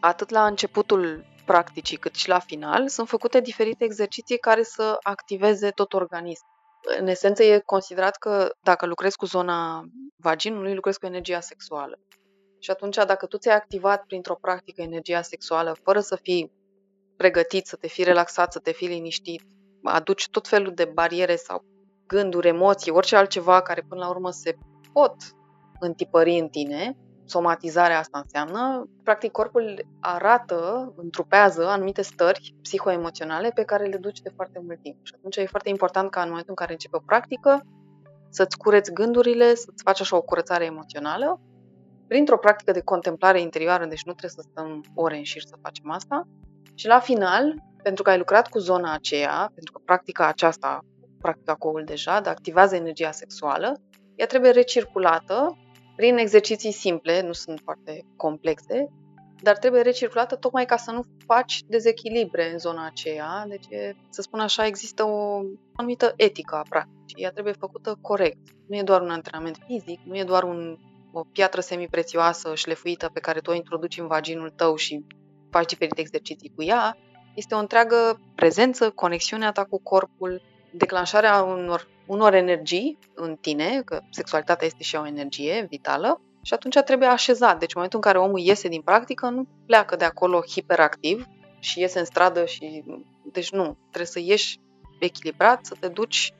atât la începutul practicii cât și la final sunt făcute diferite exerciții care să activeze tot organismul. În esență e considerat că dacă lucrezi cu zona vaginului, lucrezi cu energia sexuală. Și atunci dacă tu ți-ai activat printr-o practică energia sexuală fără să fii pregătit, să te fii relaxat, să te fii liniștit, aduci tot felul de bariere sau gânduri, emoții, orice altceva care până la urmă se pot întipări în tine, somatizarea asta înseamnă, practic corpul arată, întrupează anumite stări psihoemoționale pe care le duci de foarte mult timp. Și atunci e foarte important ca în momentul în care începe o practică să-ți cureți gândurile, să-ți faci așa o curățare emoțională, printr-o practică de contemplare interioară, deci nu trebuie să stăm ore în șir să facem asta, și la final pentru că ai lucrat cu zona aceea, pentru că practica aceasta, practica coul deja, de activează energia sexuală, ea trebuie recirculată prin exerciții simple, nu sunt foarte complexe, dar trebuie recirculată tocmai ca să nu faci dezechilibre în zona aceea. Deci, să spun așa, există o anumită etică a practicii. Ea trebuie făcută corect. Nu e doar un antrenament fizic, nu e doar un, o piatră semiprețioasă șlefuită pe care tu o introduci în vaginul tău și faci diferite exerciții cu ea, este o întreagă prezență, conexiunea ta cu corpul, declanșarea unor, unor energii în tine, că sexualitatea este și o energie vitală, și atunci trebuie așezat. Deci în momentul în care omul iese din practică, nu pleacă de acolo hiperactiv și iese în stradă și... Deci nu, trebuie să ieși echilibrat, să te duci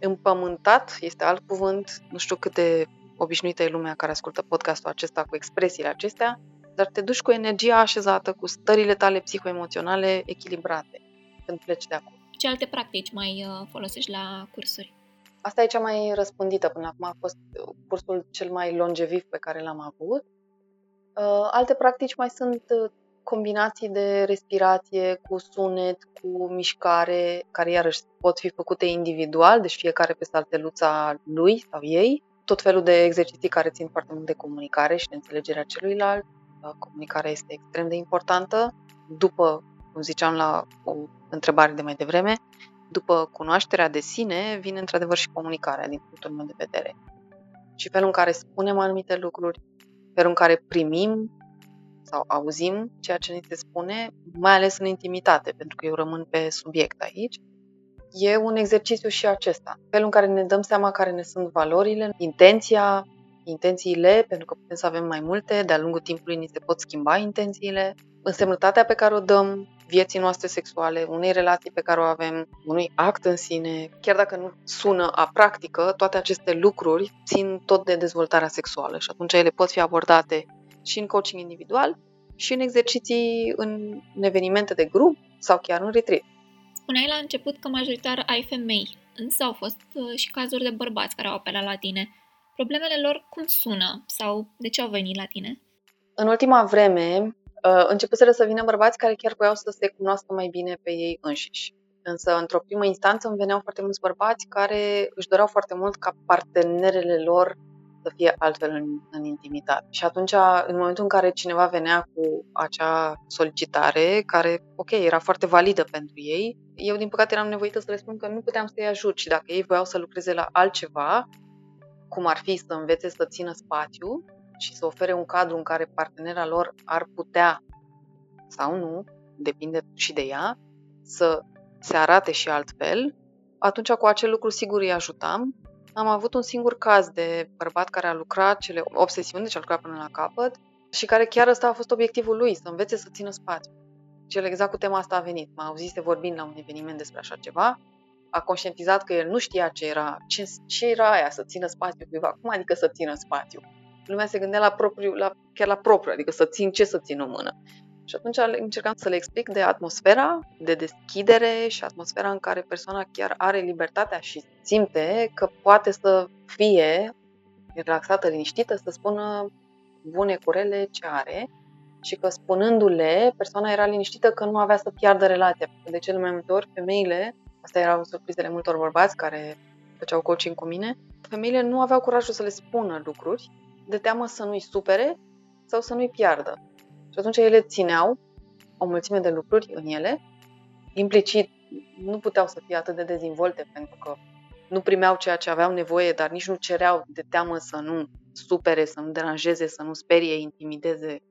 împământat, este alt cuvânt, nu știu cât de obișnuită e lumea care ascultă podcastul acesta cu expresiile acestea, dar te duci cu energia așezată, cu stările tale psihoemoționale echilibrate când pleci de acolo. Ce alte practici mai uh, folosești la cursuri? Asta e cea mai răspândită până acum, a fost cursul cel mai longeviv pe care l-am avut. Uh, alte practici mai sunt uh, combinații de respirație cu sunet, cu mișcare, care iarăși pot fi făcute individual, deci fiecare pe salteluța lui sau ei. Tot felul de exerciții care țin foarte mult de comunicare și de înțelegerea celuilalt. Uh, comunicarea este extrem de importantă. După, cum ziceam la o întrebare de mai devreme, după cunoașterea de sine vine într-adevăr și comunicarea din punctul meu de vedere. Și felul în care spunem anumite lucruri, felul în care primim sau auzim ceea ce ni se spune, mai ales în intimitate, pentru că eu rămân pe subiect aici, e un exercițiu și acesta. Felul în care ne dăm seama care ne sunt valorile, intenția, intențiile, pentru că putem să avem mai multe, de-a lungul timpului ni se pot schimba intențiile, însemnătatea pe care o dăm vieții noastre sexuale, unei relații pe care o avem, unui act în sine, chiar dacă nu sună a practică, toate aceste lucruri țin tot de dezvoltarea sexuală și atunci ele pot fi abordate și în coaching individual și în exerciții în evenimente de grup sau chiar în retreat. Spuneai la început că majoritar ai femei, însă au fost uh, și cazuri de bărbați care au apelat la tine. Problemele lor cum sună sau de ce au venit la tine? În ultima vreme, uh, începuseră să vină bărbați care chiar voiau să se cunoască mai bine pe ei înșiși. Însă, într-o primă instanță, îmi veneau foarte mulți bărbați care își doreau foarte mult ca partenerele lor să fie altfel în, în intimitate. Și atunci, în momentul în care cineva venea cu acea solicitare, care, ok, era foarte validă pentru ei, eu, din păcate, eram nevoită să le spun că nu puteam să-i ajut și dacă ei voiau să lucreze la altceva, cum ar fi să învețe să țină spațiu și să ofere un cadru în care partenera lor ar putea sau nu, depinde și de ea, să se arate și altfel, atunci cu acel lucru sigur îi ajutam am avut un singur caz de bărbat care a lucrat cele 8 sesiuni, deci a lucrat până la capăt, și care chiar ăsta a fost obiectivul lui, să învețe să țină spațiu. Și el exact cu tema asta a venit. M-a auzise vorbind la un eveniment despre așa ceva, a conștientizat că el nu știa ce era, ce, ce era aia să țină spațiu cuiva. Cum adică să țină spațiu? Lumea se gândea la propriu, la, chiar la propriu, adică să țin ce să țin o mână. Și atunci încercam să le explic de atmosfera de deschidere și atmosfera în care persoana chiar are libertatea și simte că poate să fie relaxată, liniștită, să spună bune curele ce are și că spunându-le, persoana era liniștită că nu avea să piardă relația. De cele mai multe ori, femeile, asta erau surprizele multor bărbați care făceau coaching cu mine, femeile nu aveau curajul să le spună lucruri de teamă să nu-i supere sau să nu-i piardă. Și atunci ele țineau o mulțime de lucruri în ele, implicit nu puteau să fie atât de dezvolte pentru că nu primeau ceea ce aveau nevoie, dar nici nu cereau de teamă să nu supere, să nu deranjeze, să nu sperie, intimideze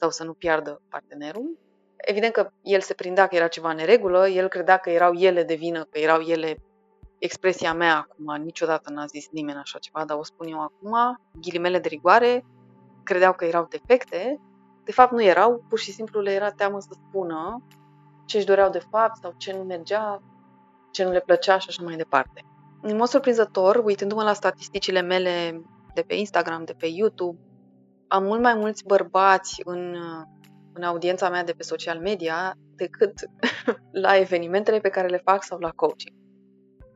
sau să nu piardă partenerul. Evident că el se prindea că era ceva neregulă, el credea că erau ele de vină, că erau ele expresia mea acum, niciodată n-a zis nimeni așa ceva, dar o spun eu acum, ghilimele de rigoare, credeau că erau defecte de fapt nu erau, pur și simplu le era teamă să spună ce își doreau de fapt sau ce nu mergea, ce nu le plăcea și așa mai departe. În mod surprinzător, uitându-mă la statisticile mele de pe Instagram, de pe YouTube, am mult mai mulți bărbați în, în audiența mea de pe social media decât la evenimentele pe care le fac sau la coaching.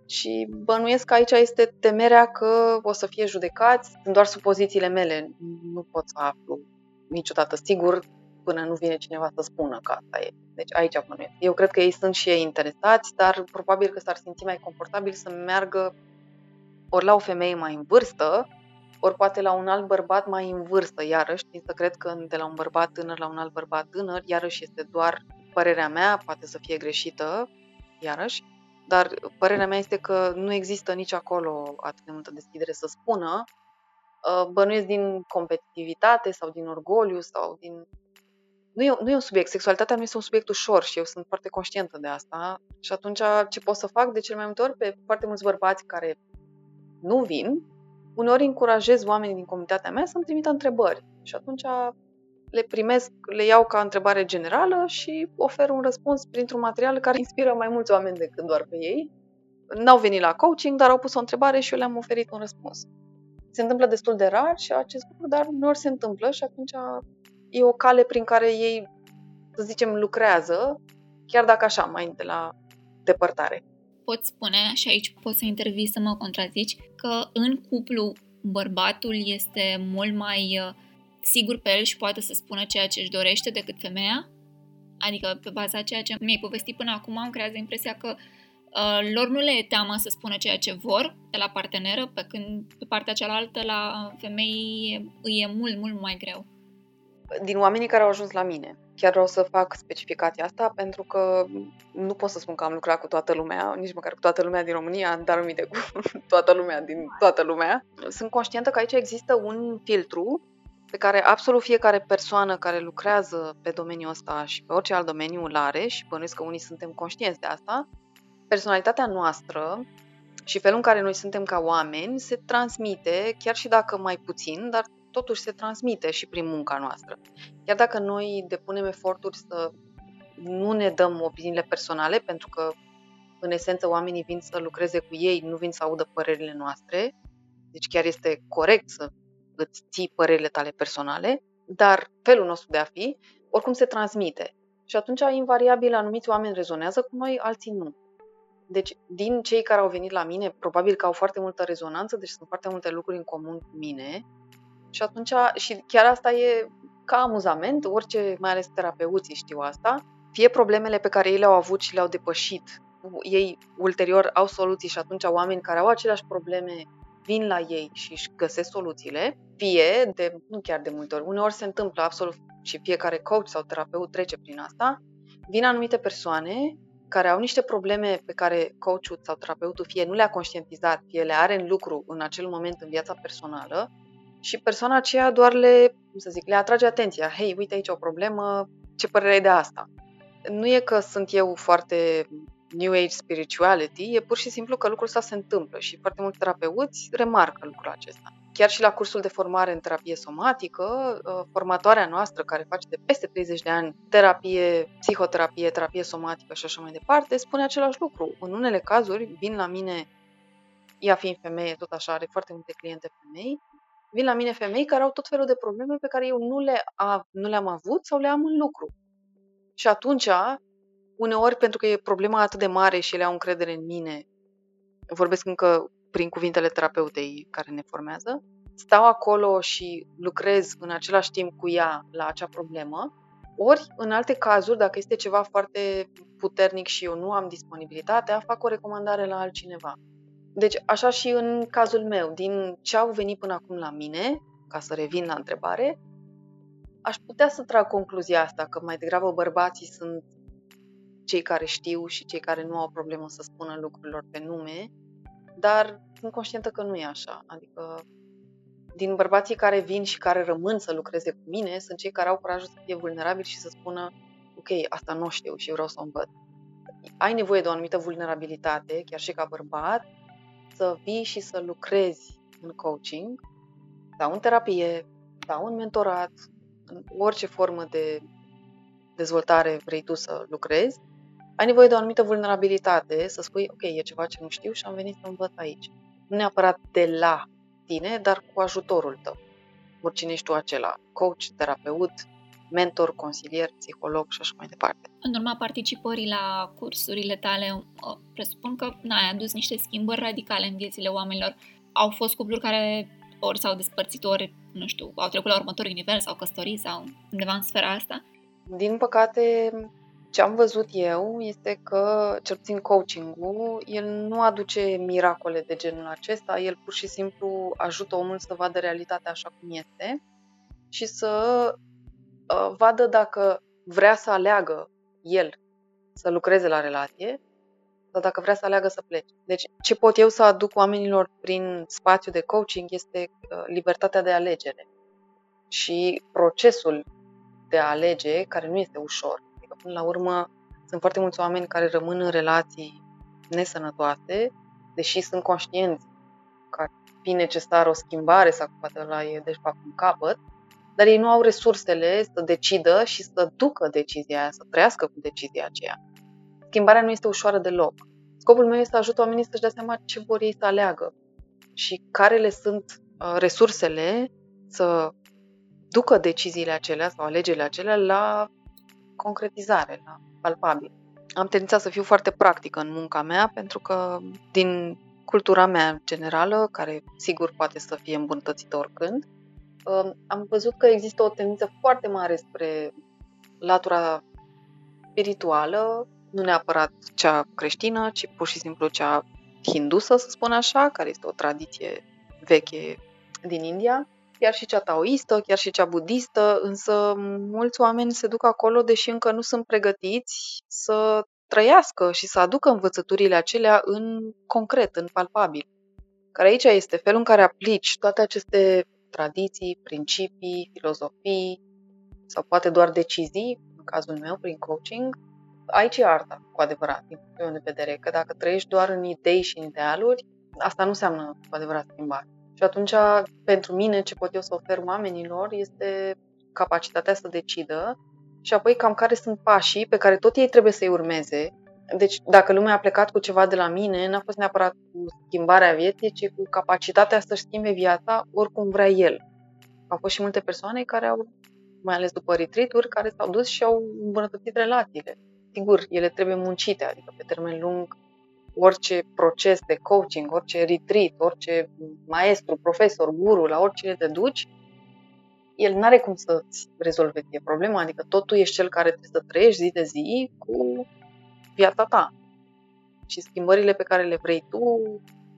Și bănuiesc că aici este temerea că o să fie judecați, sunt doar supozițiile mele, nu pot să aflu niciodată sigur până nu vine cineva să spună că asta e. Deci aici bănuiesc. Eu cred că ei sunt și ei interesați, dar probabil că s-ar simți mai confortabil să meargă ori la o femeie mai în vârstă, ori poate la un alt bărbat mai în vârstă, iarăși, tind să cred că de la un bărbat tânăr la un alt bărbat tânăr, iarăși este doar părerea mea, poate să fie greșită, iarăși, dar părerea mea este că nu există nici acolo atât de multă deschidere să spună, Uh, bănuiesc din competitivitate sau din orgoliu sau din... Nu e, nu e un subiect, sexualitatea nu este un subiect ușor și eu sunt foarte conștientă de asta. Și atunci ce pot să fac de cel mai multe ori? Pe foarte mulți bărbați care nu vin, uneori încurajez oamenii din comunitatea mea să-mi trimită întrebări. Și atunci le primesc, le iau ca întrebare generală și ofer un răspuns printr-un material care inspiră mai mulți oameni decât doar pe ei. N-au venit la coaching, dar au pus o întrebare și eu le-am oferit un răspuns. Se întâmplă destul de rar și acest lucru, dar uneori se întâmplă și atunci e o cale prin care ei, să zicem, lucrează, chiar dacă așa, mai de la depărtare. Pot spune, și aici poți să intervii să mă contrazici, că în cuplu bărbatul este mult mai uh, sigur pe el și poate să spună ceea ce își dorește decât femeia? Adică, pe baza ceea ce mi-ai povestit până acum, îmi creează impresia că uh, lor nu le e teamă să spună ceea ce vor de la parteneră, pe când pe partea cealaltă la femei îi e mult, mult mai greu. Din oamenii care au ajuns la mine, chiar vreau să fac specificația asta pentru că nu pot să spun că am lucrat cu toată lumea, nici măcar cu toată lumea din România, dar umite cu toată lumea din toată lumea. Sunt conștientă că aici există un filtru pe care absolut fiecare persoană care lucrează pe domeniul ăsta și pe orice alt domeniu îl are și bănuiesc că unii suntem conștienți de asta, personalitatea noastră și felul în care noi suntem ca oameni se transmite, chiar și dacă mai puțin, dar totuși se transmite și prin munca noastră. Chiar dacă noi depunem eforturi să nu ne dăm opiniile personale, pentru că în esență oamenii vin să lucreze cu ei, nu vin să audă părerile noastre, deci chiar este corect să îți ții părerile tale personale, dar felul nostru de a fi oricum se transmite. Și atunci, invariabil, anumiți oameni rezonează cu noi, alții nu. Deci, din cei care au venit la mine, probabil că au foarte multă rezonanță, deci sunt foarte multe lucruri în comun cu mine. Și atunci, și chiar asta e ca amuzament, orice, mai ales terapeuții știu asta, fie problemele pe care ei le-au avut și le-au depășit, ei ulterior au soluții și atunci oameni care au aceleași probleme vin la ei și își găsesc soluțiile, fie, de, nu chiar de multe ori, uneori se întâmplă absolut și fiecare coach sau terapeut trece prin asta, vin anumite persoane care au niște probleme pe care coachul sau terapeutul fie nu le-a conștientizat, fie le are în lucru în acel moment în viața personală și persoana aceea doar le, cum să zic, le atrage atenția. Hei, uite aici o problemă, ce părere ai de asta? Nu e că sunt eu foarte New Age spirituality, e pur și simplu că lucrul ăsta se întâmplă și foarte mulți terapeuți remarcă lucrul acesta. Chiar și la cursul de formare în terapie somatică, uh, formatoarea noastră care face de peste 30 de ani terapie, psihoterapie, terapie somatică și așa mai departe, spune același lucru. În unele cazuri vin la mine, ea fiind femeie, tot așa, are foarte multe cliente femei, vin la mine femei care au tot felul de probleme pe care eu nu, le a, nu le-am avut sau le am în lucru. Și atunci uneori pentru că e problema atât de mare și ele au încredere în mine, vorbesc încă prin cuvintele terapeutei care ne formează, stau acolo și lucrez în același timp cu ea la acea problemă, ori, în alte cazuri, dacă este ceva foarte puternic și eu nu am disponibilitatea, fac o recomandare la altcineva. Deci, așa și în cazul meu, din ce au venit până acum la mine, ca să revin la întrebare, aș putea să trag concluzia asta, că mai degrabă bărbații sunt cei care știu și cei care nu au problemă să spună lucrurilor pe nume, dar sunt conștientă că nu e așa. Adică din bărbații care vin și care rămân să lucreze cu mine, sunt cei care au curajul să fie vulnerabili și să spună ok, asta nu știu și vreau să o învăț. Ai nevoie de o anumită vulnerabilitate, chiar și ca bărbat, să vii și să lucrezi în coaching sau în terapie sau în mentorat, în orice formă de dezvoltare vrei tu să lucrezi ai nevoie de o anumită vulnerabilitate, să spui, ok, e ceva ce nu știu și am venit să învăț aici. Nu neapărat de la tine, dar cu ajutorul tău. Oricine ești tu acela, coach, terapeut, mentor, consilier, psiholog și așa mai departe. În urma participării la cursurile tale, presupun că n-ai adus niște schimbări radicale în viețile oamenilor. Au fost cupluri care ori s-au despărțit, ori, nu știu, au trecut la următorul nivel sau căsătorii sau undeva în sfera asta? Din păcate, ce am văzut eu este că, cel puțin coaching-ul, el nu aduce miracole de genul acesta, el pur și simplu ajută omul să vadă realitatea așa cum este și să uh, vadă dacă vrea să aleagă el să lucreze la relație sau dacă vrea să aleagă să plece. Deci, ce pot eu să aduc oamenilor prin spațiu de coaching este uh, libertatea de alegere și procesul de a alege, care nu este ușor până la urmă sunt foarte mulți oameni care rămân în relații nesănătoase, deși sunt conștienți că ar fi necesară o schimbare sau că poate la e deci fac un capăt, dar ei nu au resursele să decidă și să ducă decizia aia, să trăiască cu decizia aceea. Schimbarea nu este ușoară deloc. Scopul meu este să ajut oamenii să-și dea seama ce vor ei să aleagă și care le sunt uh, resursele să ducă deciziile acelea sau alegerile acelea la concretizare, la palpabil. Am tendința să fiu foarte practică în munca mea pentru că din cultura mea generală, care sigur poate să fie îmbunătățită oricând, um, am văzut că există o tendință foarte mare spre latura spirituală, nu neapărat cea creștină, ci pur și simplu cea hindusă, să spun așa, care este o tradiție veche din India, chiar și cea taoistă, chiar și cea budistă, însă mulți oameni se duc acolo deși încă nu sunt pregătiți să trăiască și să aducă învățăturile acelea în concret, în palpabil. Care aici este felul în care aplici toate aceste tradiții, principii, filozofii sau poate doar decizii, în cazul meu, prin coaching, aici e arta, cu adevărat, din punctul meu de vedere, că dacă trăiești doar în idei și în idealuri, asta nu înseamnă cu adevărat schimbare. Și atunci, pentru mine, ce pot eu să ofer oamenilor este capacitatea să decidă și apoi cam care sunt pașii pe care tot ei trebuie să-i urmeze. Deci, dacă lumea a plecat cu ceva de la mine, n-a fost neapărat cu schimbarea vieții, ci cu capacitatea să-și schimbe viața oricum vrea el. Au fost și multe persoane care au, mai ales după retreat care s-au dus și au îmbunătățit relațiile. Sigur, ele trebuie muncite, adică pe termen lung orice proces de coaching, orice retreat, orice maestru, profesor, guru, la oricine te duci, el nu are cum să-ți rezolve ție problema, adică tot tu ești cel care trebuie să trăiești zi de zi cu viața ta. Și schimbările pe care le vrei tu,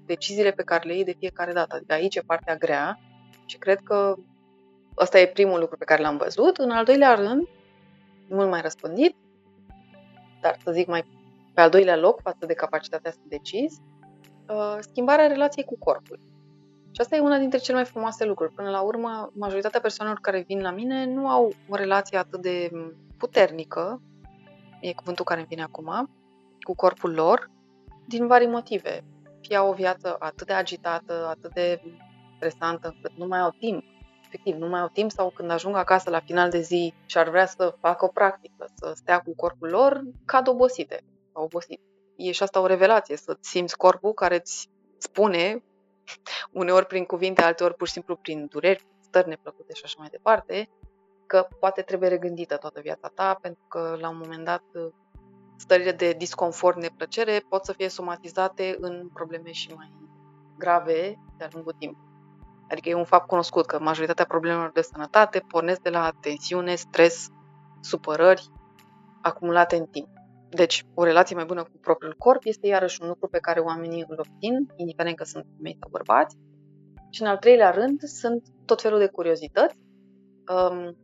deciziile pe care le iei de fiecare dată. Adică aici e partea grea și cred că ăsta e primul lucru pe care l-am văzut. În al doilea rând, mult mai răspândit, dar să zic mai pe al doilea loc față de capacitatea să decizi, uh, schimbarea relației cu corpul. Și asta e una dintre cele mai frumoase lucruri. Până la urmă, majoritatea persoanelor care vin la mine nu au o relație atât de puternică, e cuvântul care îmi vine acum, cu corpul lor, din vari motive. Fie au o viață atât de agitată, atât de stresantă, încât nu mai au timp. Efectiv, nu mai au timp sau când ajung acasă la final de zi și ar vrea să facă o practică, să stea cu corpul lor, cad obosite sau obosit. E și asta o revelație, să-ți simți corpul care îți spune uneori prin cuvinte, alteori pur și simplu prin dureri, stări neplăcute și așa mai departe, că poate trebuie regândită toată viața ta, pentru că la un moment dat stările de disconfort, neplăcere pot să fie somatizate în probleme și mai grave de-a lungul timpului. Adică e un fapt cunoscut că majoritatea problemelor de sănătate pornesc de la tensiune, stres, supărări acumulate în timp. Deci, o relație mai bună cu propriul corp este iarăși un lucru pe care oamenii îl obțin, indiferent că sunt femei sau bărbați. Și în al treilea rând sunt tot felul de curiozități, um,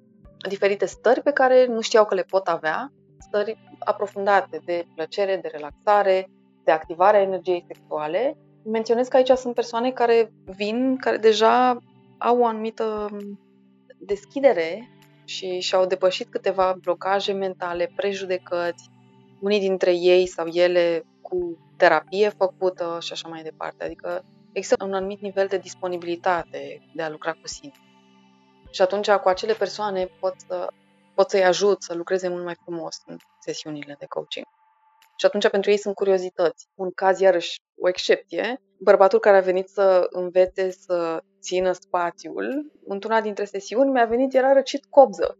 diferite stări pe care nu știau că le pot avea, stări aprofundate de plăcere, de relaxare, de activare a energiei sexuale. Menționez că aici sunt persoane care vin, care deja au o anumită deschidere și și-au depășit câteva blocaje mentale, prejudecăți, unii dintre ei sau ele cu terapie făcută și așa mai departe. Adică există un anumit nivel de disponibilitate de a lucra cu sine. Și atunci cu acele persoane pot, să, pot să-i ajut să lucreze mult mai frumos în sesiunile de coaching. Și atunci pentru ei sunt curiozități. Un caz, iarăși, o excepție, bărbatul care a venit să învețe să țină spațiul, într-una dintre sesiuni mi-a venit, era răcit cobză.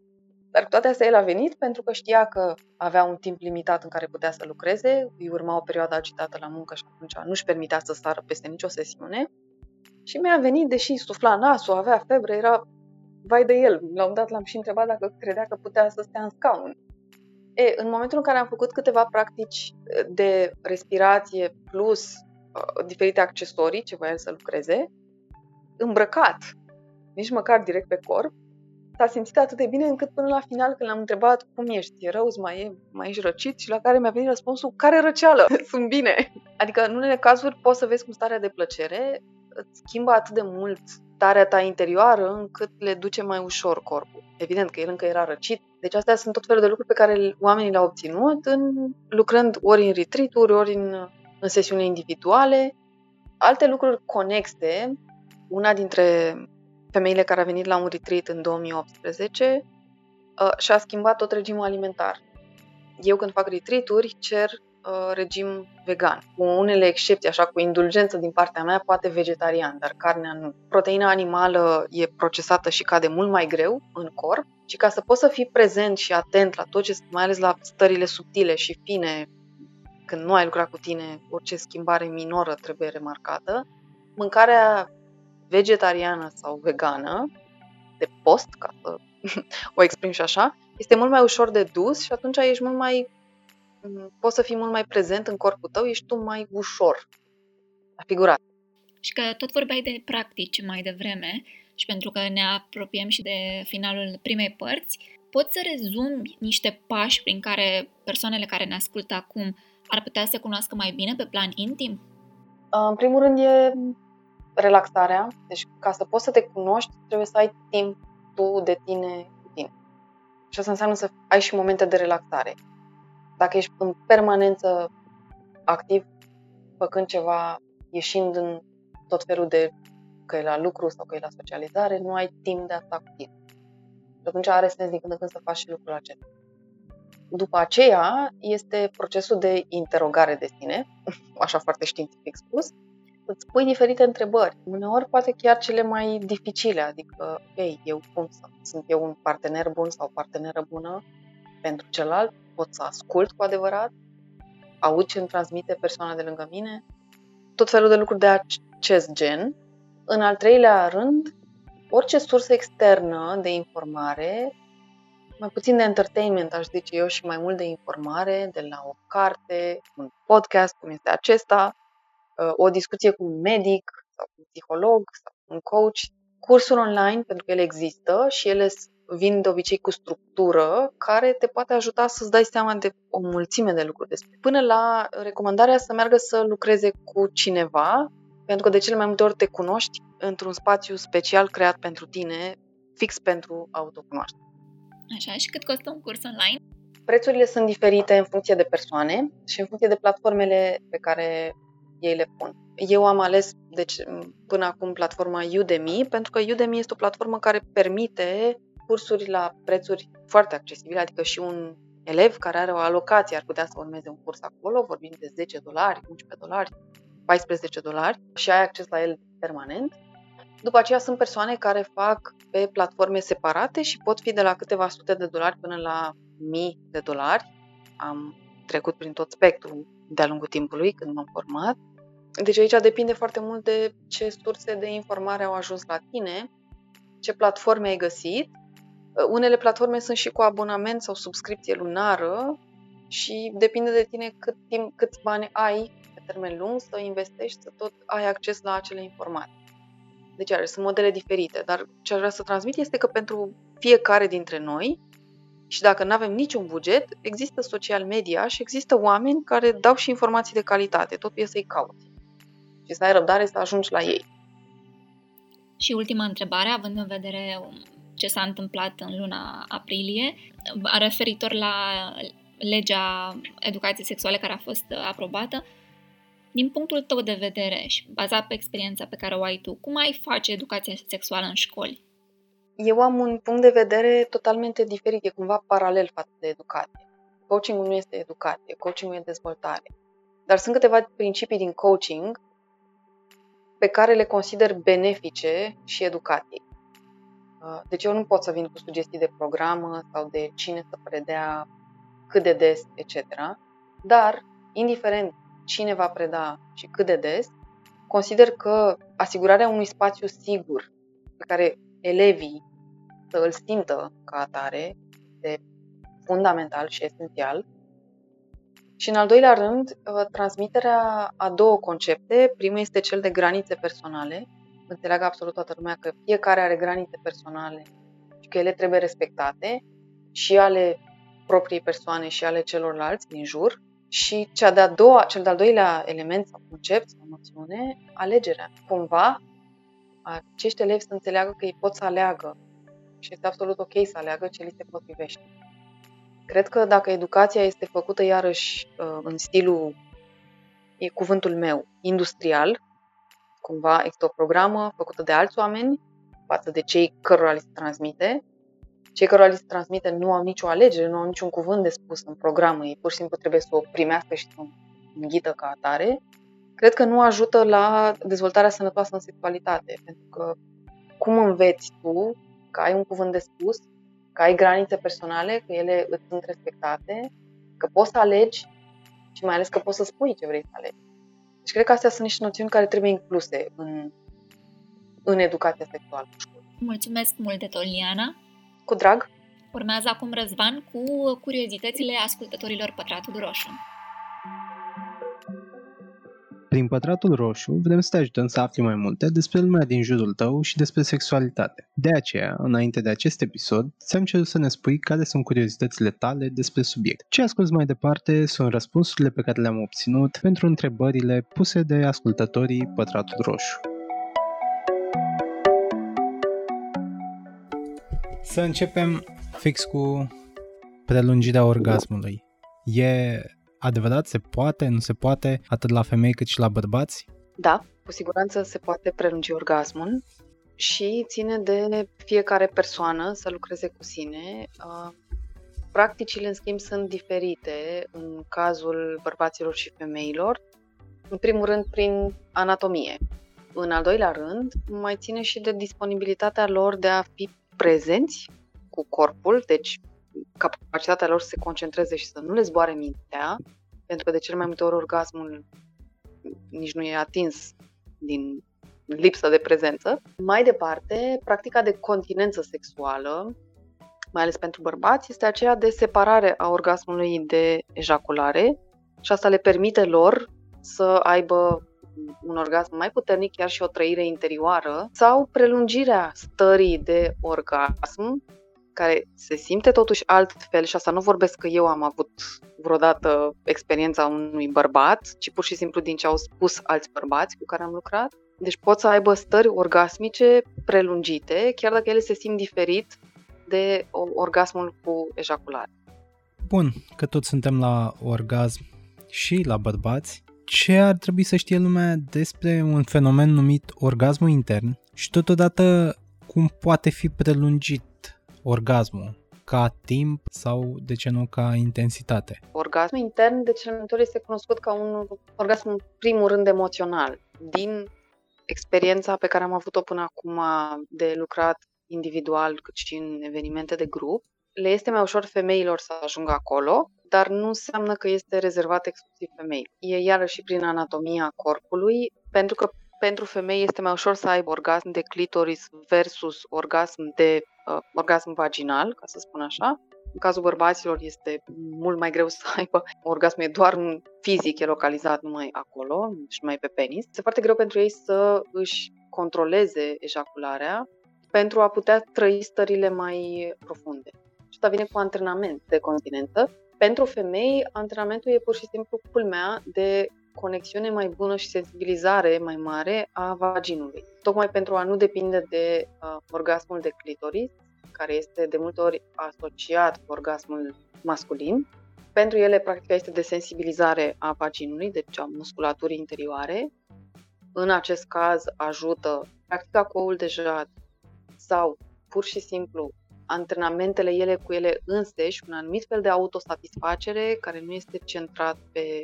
Dar cu toate astea el a venit pentru că știa că avea un timp limitat în care putea să lucreze, îi urma o perioadă agitată la muncă și atunci nu-și permitea să sară peste nicio sesiune. Și mi-a venit, deși sufla nasul, avea febră, era vai de el. La un dat l-am și întrebat dacă credea că putea să stea în scaun. E, în momentul în care am făcut câteva practici de respirație plus uh, diferite accesorii ce voia el să lucreze, îmbrăcat, nici măcar direct pe corp, s-a simțit atât de bine încât până la final când l-am întrebat cum ești, e rău, mai, e, mai ești răcit și la care mi-a venit răspunsul, care răceală, sunt bine. Adică în unele cazuri poți să vezi cum starea de plăcere îți schimbă atât de mult starea ta interioară încât le duce mai ușor corpul. Evident că el încă era răcit, deci astea sunt tot felul de lucruri pe care oamenii le-au obținut în, lucrând ori în retreat ori în, în sesiuni individuale Alte lucruri conexe, una dintre femeile care a venit la un retreat în 2018 uh, și-a schimbat tot regimul alimentar. Eu când fac retreat-uri cer uh, regim vegan, cu unele excepții, așa cu indulgență din partea mea, poate vegetarian, dar carnea nu. Proteina animală e procesată și cade mult mai greu în corp și ca să poți să fii prezent și atent la tot ce, mai ales la stările subtile și fine, când nu ai lucrat cu tine, orice schimbare minoră trebuie remarcată, mâncarea vegetariană sau vegană, de post, ca să o exprim și așa, este mult mai ușor de dus și atunci ești mult mai poți să fii mult mai prezent în corpul tău, ești tu mai ușor, figurat. Și că tot vorbeai de practici mai devreme și pentru că ne apropiem și de finalul primei părți, poți să rezumi niște pași prin care persoanele care ne ascultă acum ar putea să cunoască mai bine pe plan intim? În primul rând e relaxarea. Deci ca să poți să te cunoști, trebuie să ai timp tu de tine cu tine. Și asta înseamnă să ai și momente de relaxare. Dacă ești în permanență activ, făcând ceva, ieșind în tot felul de că e la lucru sau că e la socializare, nu ai timp de a sta cu tine. Și atunci are sens din când în când să faci și lucrul acesta. După aceea este procesul de interogare de sine, așa foarte științific spus, îți pui diferite întrebări. Uneori poate chiar cele mai dificile, adică, ei, eu cum să, sunt eu un partener bun sau parteneră bună pentru celălalt? Pot să ascult cu adevărat? Aud ce îmi transmite persoana de lângă mine? Tot felul de lucruri de acest gen. În al treilea rând, orice sursă externă de informare, mai puțin de entertainment, aș zice eu, și mai mult de informare, de la o carte, un podcast, cum este acesta, Uh, o discuție cu un medic sau un psiholog sau un coach, cursuri online, pentru că ele există și ele vin de obicei cu structură care te poate ajuta să-ți dai seama de o mulțime de lucruri despre. Până la recomandarea să meargă să lucreze cu cineva, pentru că de cele mai multe ori te cunoști într-un spațiu special creat pentru tine, fix pentru autocunoaștere. Așa, și cât costă un curs online? Prețurile sunt diferite în funcție de persoane și în funcție de platformele pe care ei le pun. Eu am ales deci, până acum platforma Udemy pentru că Udemy este o platformă care permite cursuri la prețuri foarte accesibile, adică și un elev care are o alocație ar putea să urmeze un curs acolo, vorbim de 10 dolari, 11 dolari, 14 dolari și ai acces la el permanent. După aceea sunt persoane care fac pe platforme separate și pot fi de la câteva sute de dolari până la mii de dolari. Am trecut prin tot spectrul de-a lungul timpului când m-am format. Deci aici depinde foarte mult de ce surse de informare au ajuns la tine, ce platforme ai găsit. Unele platforme sunt și cu abonament sau subscripție lunară și depinde de tine cât timp, câți bani ai pe termen lung să investești, să tot ai acces la acele informații. Deci, are, sunt modele diferite, dar ce aș vrea să transmit este că pentru fiecare dintre noi și dacă nu avem niciun buget, există social media și există oameni care dau și informații de calitate. Tot e să-i cauți. Și să ai răbdare să ajungi la ei. Și ultima întrebare, având în vedere ce s-a întâmplat în luna aprilie, referitor la legea educației sexuale care a fost aprobată, din punctul tău de vedere și bazat pe experiența pe care o ai tu, cum ai face educația sexuală în școli? Eu am un punct de vedere totalmente diferit, e cumva paralel față de educație. Coachingul nu este educație, coachingul e dezvoltare. Dar sunt câteva principii din coaching pe care le consider benefice și educației. Uh, deci eu nu pot să vin cu sugestii de programă sau de cine să predea, cât de des, etc. Dar, indiferent cine va preda și cât de des, consider că asigurarea unui spațiu sigur pe care elevii să îl simtă ca atare este fundamental și esențial. Și în al doilea rând, uh, transmiterea a două concepte. Primul este cel de granițe personale. Înțeleagă absolut toată lumea că fiecare are granițe personale și că ele trebuie respectate și ale propriei persoane și ale celorlalți din jur. Și cea de-a doua, cel de-al doilea element sau concept sau noțiune, alegerea. Cumva, acești elevi să înțeleagă că ei pot să aleagă și este absolut ok să aleagă ce li se potrivește. Cred că dacă educația este făcută iarăși uh, în stilul, e cuvântul meu, industrial, cumva există o programă făcută de alți oameni față de cei cărora li se transmite. Cei cărora li se transmite nu au nicio alegere, nu au niciun cuvânt de spus în programă, ei pur și simplu trebuie să o primească și să o înghită ca atare. Cred că nu ajută la dezvoltarea sănătoasă în sexualitate, pentru că cum înveți tu că ai un cuvânt de spus, că ai granițe personale, că ele îți sunt respectate, că poți să alegi și mai ales că poți să spui ce vrei să alegi. Deci cred că astea sunt niște noțiuni care trebuie incluse în, în educația sexuală. Mulțumesc mult de tot, Liana. Cu drag. Urmează acum Răzvan cu curiozitățile ascultătorilor Pătratul Roșu. Prin Pătratul Roșu vrem să te ajutăm să afli mai multe despre lumea din jurul tău și despre sexualitate. De aceea, înainte de acest episod, ți-am cerut să ne spui care sunt curiozitățile tale despre subiect. Ce asculți mai departe sunt răspunsurile pe care le-am obținut pentru întrebările puse de ascultătorii Pătratul Roșu. Să începem fix cu prelungirea orgasmului. E adevărat? Se poate? Nu se poate? Atât la femei cât și la bărbați? Da, cu siguranță se poate prelungi orgasmul și ține de fiecare persoană să lucreze cu sine. Practicile, în schimb, sunt diferite în cazul bărbaților și femeilor. În primul rând, prin anatomie. În al doilea rând, mai ține și de disponibilitatea lor de a fi prezenți cu corpul, deci capacitatea lor să se concentreze și să nu le zboare mintea, pentru că de cel mai multe ori orgasmul nici nu e atins din lipsă de prezență. Mai departe, practica de continență sexuală, mai ales pentru bărbați, este aceea de separare a orgasmului de ejaculare și asta le permite lor să aibă un orgasm mai puternic, chiar și o trăire interioară, sau prelungirea stării de orgasm care se simte totuși altfel și asta nu vorbesc că eu am avut vreodată experiența unui bărbat, ci pur și simplu din ce au spus alți bărbați cu care am lucrat. Deci pot să aibă stări orgasmice prelungite, chiar dacă ele se simt diferit de orgasmul cu ejaculare. Bun, că toți suntem la orgasm și la bărbați, ce ar trebui să știe lumea despre un fenomen numit orgasmul intern și totodată cum poate fi prelungit orgasmul ca timp sau, de ce nu, ca intensitate? Orgasmul intern, de cel mai multe ori, este cunoscut ca un orgasm, în primul rând, emoțional. Din experiența pe care am avut-o până acum de lucrat individual cât și în evenimente de grup, le este mai ușor femeilor să ajungă acolo, dar nu înseamnă că este rezervat exclusiv femei. E iarăși prin anatomia corpului, pentru că pentru femei este mai ușor să aibă orgasm de clitoris versus orgasm de uh, orgasm vaginal, ca să spun așa. În cazul bărbaților este mult mai greu să aibă orgasm, e doar un fizic, e localizat numai acolo, și numai pe penis. Este foarte greu pentru ei să își controleze ejacularea pentru a putea trăi stările mai profunde. Și asta vine cu antrenament de continență. Pentru femei, antrenamentul e pur și simplu culmea de conexiune mai bună și sensibilizare mai mare a vaginului. Tocmai pentru a nu depinde de uh, orgasmul de clitoris, care este de multe ori asociat cu orgasmul masculin. Pentru ele, practica este de sensibilizare a vaginului, deci a musculaturii interioare. În acest caz, ajută practica cu oul de jad sau pur și simplu antrenamentele ele cu ele înseși, un anumit fel de autosatisfacere care nu este centrat pe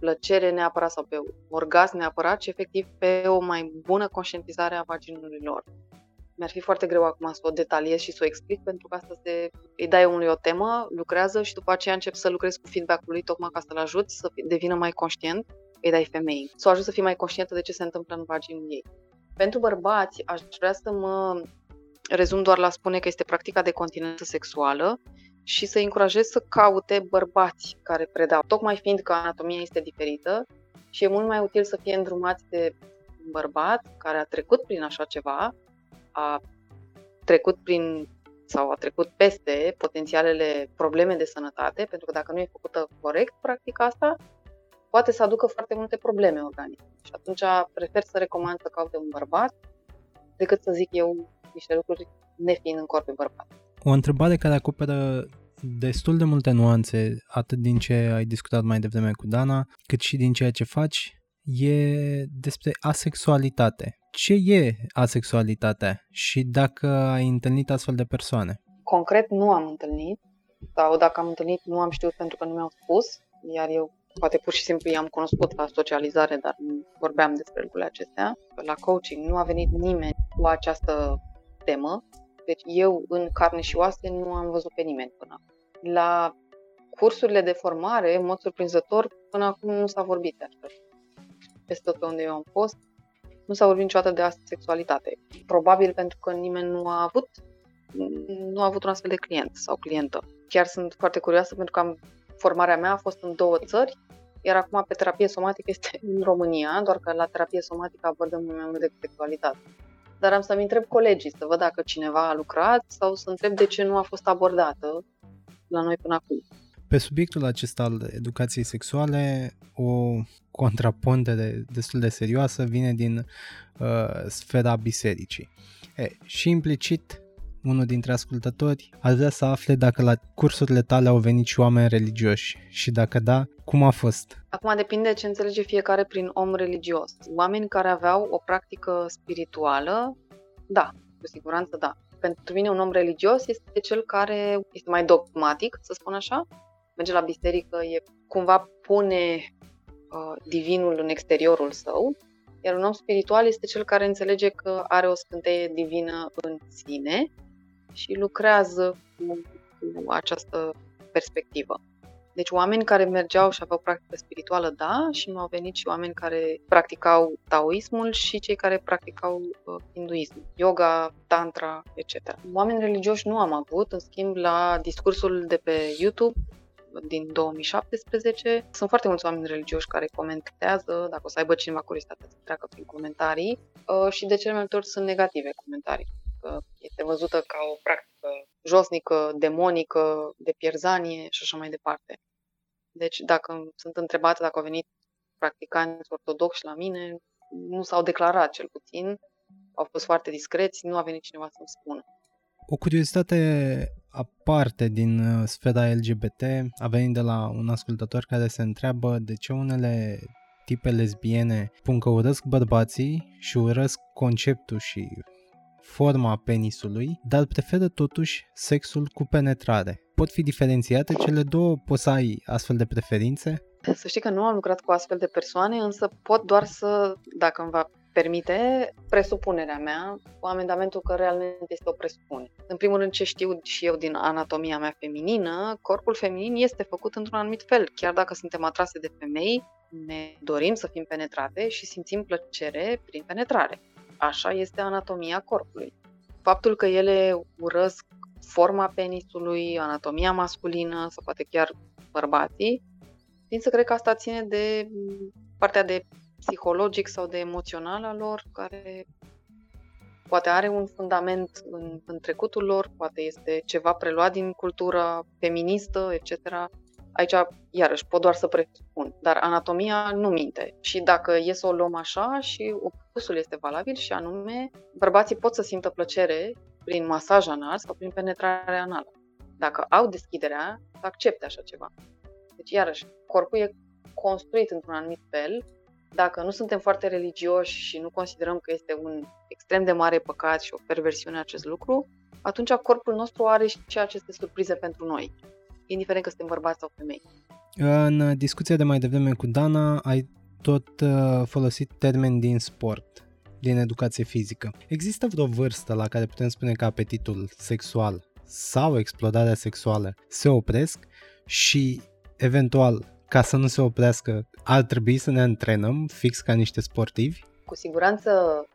plăcere neapărat sau pe orgasm neapărat, ci efectiv pe o mai bună conștientizare a vaginului lor. Mi-ar fi foarte greu acum să o detaliez și să o explic, pentru că asta se, îi dai omului o temă, lucrează și după aceea încep să lucrez cu feedback-ul lui tocmai ca să-l ajut să devină mai conștient, îi dai femeii, să o ajut să fie mai conștientă de ce se întâmplă în vaginul ei. Pentru bărbați, aș vrea să mă rezum doar la spune că este practica de continență sexuală și să încurajez să caute bărbați care predau, tocmai fiindcă anatomia este diferită și e mult mai util să fie îndrumați de un bărbat care a trecut prin așa ceva, a trecut prin sau a trecut peste potențialele probleme de sănătate, pentru că dacă nu e făcută corect practica asta, poate să aducă foarte multe probleme organice. Și atunci prefer să recomand să caute un bărbat decât să zic eu niște lucruri nefiind în corp pe bărbat. O întrebare care acoperă destul de multe nuanțe, atât din ce ai discutat mai devreme cu Dana, cât și din ceea ce faci, e despre asexualitate. Ce e asexualitatea și dacă ai întâlnit astfel de persoane? Concret nu am întâlnit sau dacă am întâlnit nu am știut pentru că nu mi-au spus, iar eu poate pur și simplu i-am cunoscut la socializare, dar nu vorbeam despre lucrurile acestea. La coaching nu a venit nimeni cu această temă, deci eu în carne și oase nu am văzut pe nimeni până acum. La cursurile de formare, în mod surprinzător, până acum nu s-a vorbit de asta. Peste tot pe unde eu am fost, nu s-a vorbit niciodată de sexualitate. Probabil pentru că nimeni nu a avut nu a avut un astfel de client sau clientă. Chiar sunt foarte curioasă pentru că am, formarea mea a fost în două țări, iar acum pe terapie somatică este în România, doar că la terapie somatică abordăm mai mult decât sexualitate. Dar am să-mi întreb colegii să văd dacă cineva a lucrat sau să întreb de ce nu a fost abordată la noi până acum. Pe subiectul acesta al educației sexuale, o contrapondere destul de serioasă vine din uh, sfera bisericii. E, și implicit, unul dintre ascultători ar vrea să afle dacă la cursurile tale au venit și oameni religioși și dacă da, cum a fost? Acum depinde ce înțelege fiecare prin om religios. Oameni care aveau o practică spirituală, da, cu siguranță da. Pentru mine un om religios este cel care este mai dogmatic, să spun așa, merge la biserică, e cumva pune uh, divinul în exteriorul său, iar un om spiritual este cel care înțelege că are o scânteie divină în sine și lucrează cu, cu această perspectivă. Deci oameni care mergeau și aveau practică spirituală, da, și nu au venit și oameni care practicau taoismul și cei care practicau uh, hinduismul, yoga, tantra, etc. Oameni religioși nu am avut, în schimb la discursul de pe YouTube din 2017. Sunt foarte mulți oameni religioși care comentează, dacă o să aibă cineva curiozitate să treacă prin comentarii, uh, și de cele mai multe ori sunt negative comentarii. Este văzută ca o practică josnică, demonică, de pierzanie și așa mai departe. Deci, dacă sunt întrebate dacă au venit practicanți ortodoxi la mine, nu s-au declarat cel puțin, au fost foarte discreți, nu a venit cineva să-mi spună. O curiozitate aparte din uh, sfera LGBT a venit de la un ascultător care se întreabă de ce unele tipe lesbiene spun că urăsc bărbații și urăsc conceptul și forma penisului, dar preferă totuși sexul cu penetrare. Pot fi diferențiate cele două? Poți să ai astfel de preferințe? Să știi că nu am lucrat cu astfel de persoane, însă pot doar să, dacă îmi va permite presupunerea mea cu amendamentul că realmente este o presupunere. În primul rând, ce știu și eu din anatomia mea feminină, corpul feminin este făcut într-un anumit fel. Chiar dacă suntem atrase de femei, ne dorim să fim penetrate și simțim plăcere prin penetrare. Așa este anatomia corpului. Faptul că ele urăsc forma penisului, anatomia masculină sau poate chiar bărbații, din să cred că asta ține de partea de psihologic sau de emoțional al lor, care poate are un fundament în, în trecutul lor, poate este ceva preluat din cultura feministă, etc. Aici, iarăși, pot doar să presupun, dar anatomia nu minte. Și dacă e să o luăm așa, și opusul este valabil, și anume, bărbații pot să simtă plăcere prin masaj anal sau prin penetrare anală. Dacă au deschiderea, să accepte așa ceva. Deci, iarăși, corpul e construit într-un anumit fel. Dacă nu suntem foarte religioși și nu considerăm că este un extrem de mare păcat și o perversiune acest lucru, atunci corpul nostru are și aceste surprize pentru noi indiferent că suntem bărbați sau femei. În discuția de mai devreme cu Dana, ai tot uh, folosit termeni din sport, din educație fizică. Există vreo vârstă la care putem spune că apetitul sexual sau explodarea sexuală se opresc și, eventual, ca să nu se oprească, ar trebui să ne antrenăm fix ca niște sportivi? Cu siguranță,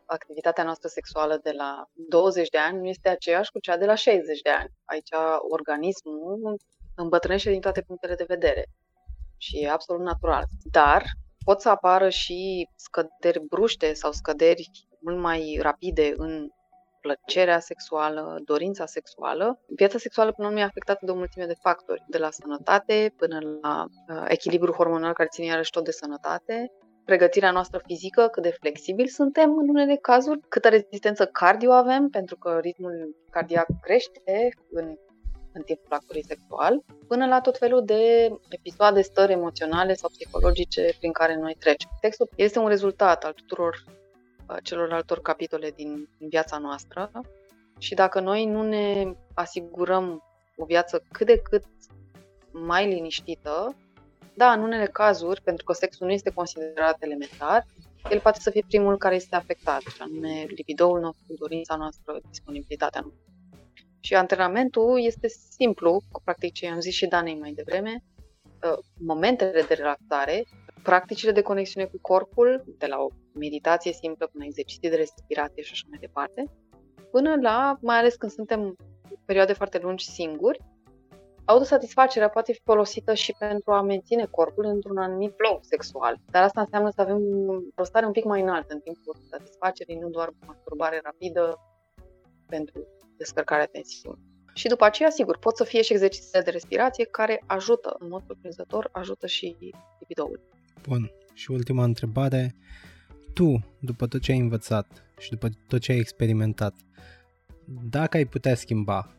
activitatea noastră sexuală de la 20 de ani nu este aceeași cu cea de la 60 de ani. Aici organismul îmbătrânește din toate punctele de vedere și e absolut natural. Dar pot să apară și scăderi bruște sau scăderi mult mai rapide în plăcerea sexuală, dorința sexuală. Viața sexuală până la urmă e afectată de o mulțime de factori, de la sănătate până la uh, echilibru hormonal care ține iarăși tot de sănătate, pregătirea noastră fizică, cât de flexibil suntem în unele cazuri, câtă rezistență cardio avem, pentru că ritmul cardiac crește în în timpul actului sexual, până la tot felul de episoade, stări emoționale sau psihologice prin care noi trecem. Textul este un rezultat al tuturor uh, celorlaltor capitole din, din viața noastră și dacă noi nu ne asigurăm o viață cât de cât mai liniștită, da, în unele cazuri, pentru că sexul nu este considerat elementar, el poate să fie primul care este afectat, și anume libidoul nostru, dorința noastră, disponibilitatea noastră. Și antrenamentul este simplu, practic ce am zis și Danei mai devreme, uh, momentele de relaxare, practicile de conexiune cu corpul, de la o meditație simplă până exerciții de respirație și așa mai departe, până la, mai ales când suntem perioade foarte lungi singuri, autosatisfacerea poate fi folosită și pentru a menține corpul într-un anumit flow sexual. Dar asta înseamnă să avem o stare un pic mai înaltă în timpul satisfacerii, nu doar masturbare rapidă pentru descărcarea tensiunii. Și după aceea, sigur, pot să fie și exerciții de respirație care ajută, în mod surprinzător, ajută și libidoul. Bun. Și ultima întrebare. Tu, după tot ce ai învățat și după tot ce ai experimentat, dacă ai putea schimba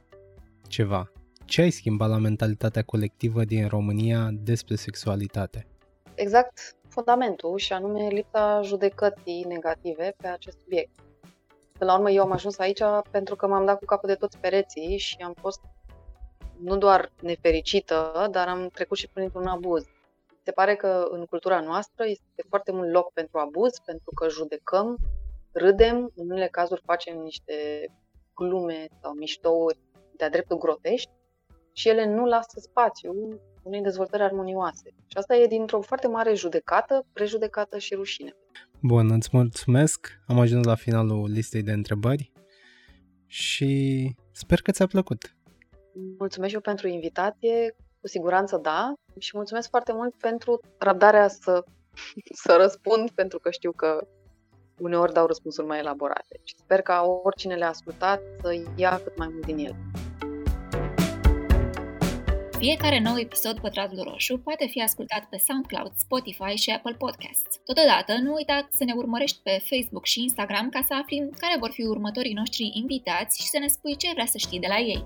ceva, ce ai schimbat la mentalitatea colectivă din România despre sexualitate? Exact fundamentul și anume lipsa judecății negative pe acest subiect. Până la urmă, eu am ajuns aici pentru că m-am dat cu capul de toți pereții și am fost nu doar nefericită, dar am trecut și printr-un abuz. Se pare că în cultura noastră este foarte mult loc pentru abuz, pentru că judecăm, râdem, în unele cazuri facem niște glume sau miștouri de-a dreptul grotești și ele nu lasă spațiu unei dezvoltări armonioase. Și asta e dintr-o foarte mare judecată, prejudecată și rușine. Bun, îți mulțumesc. Am ajuns la finalul listei de întrebări și sper că ți-a plăcut. Mulțumesc eu pentru invitație, cu siguranță da, și mulțumesc foarte mult pentru răbdarea să, să răspund, pentru că știu că uneori dau răspunsuri mai elaborate. Și sper ca oricine le-a ascultat să ia cât mai mult din el. Fiecare nou episod Pătratul Roșu poate fi ascultat pe SoundCloud, Spotify și Apple Podcasts. Totodată, nu uita să ne urmărești pe Facebook și Instagram ca să afli care vor fi următorii noștri invitați și să ne spui ce vrea să știi de la ei.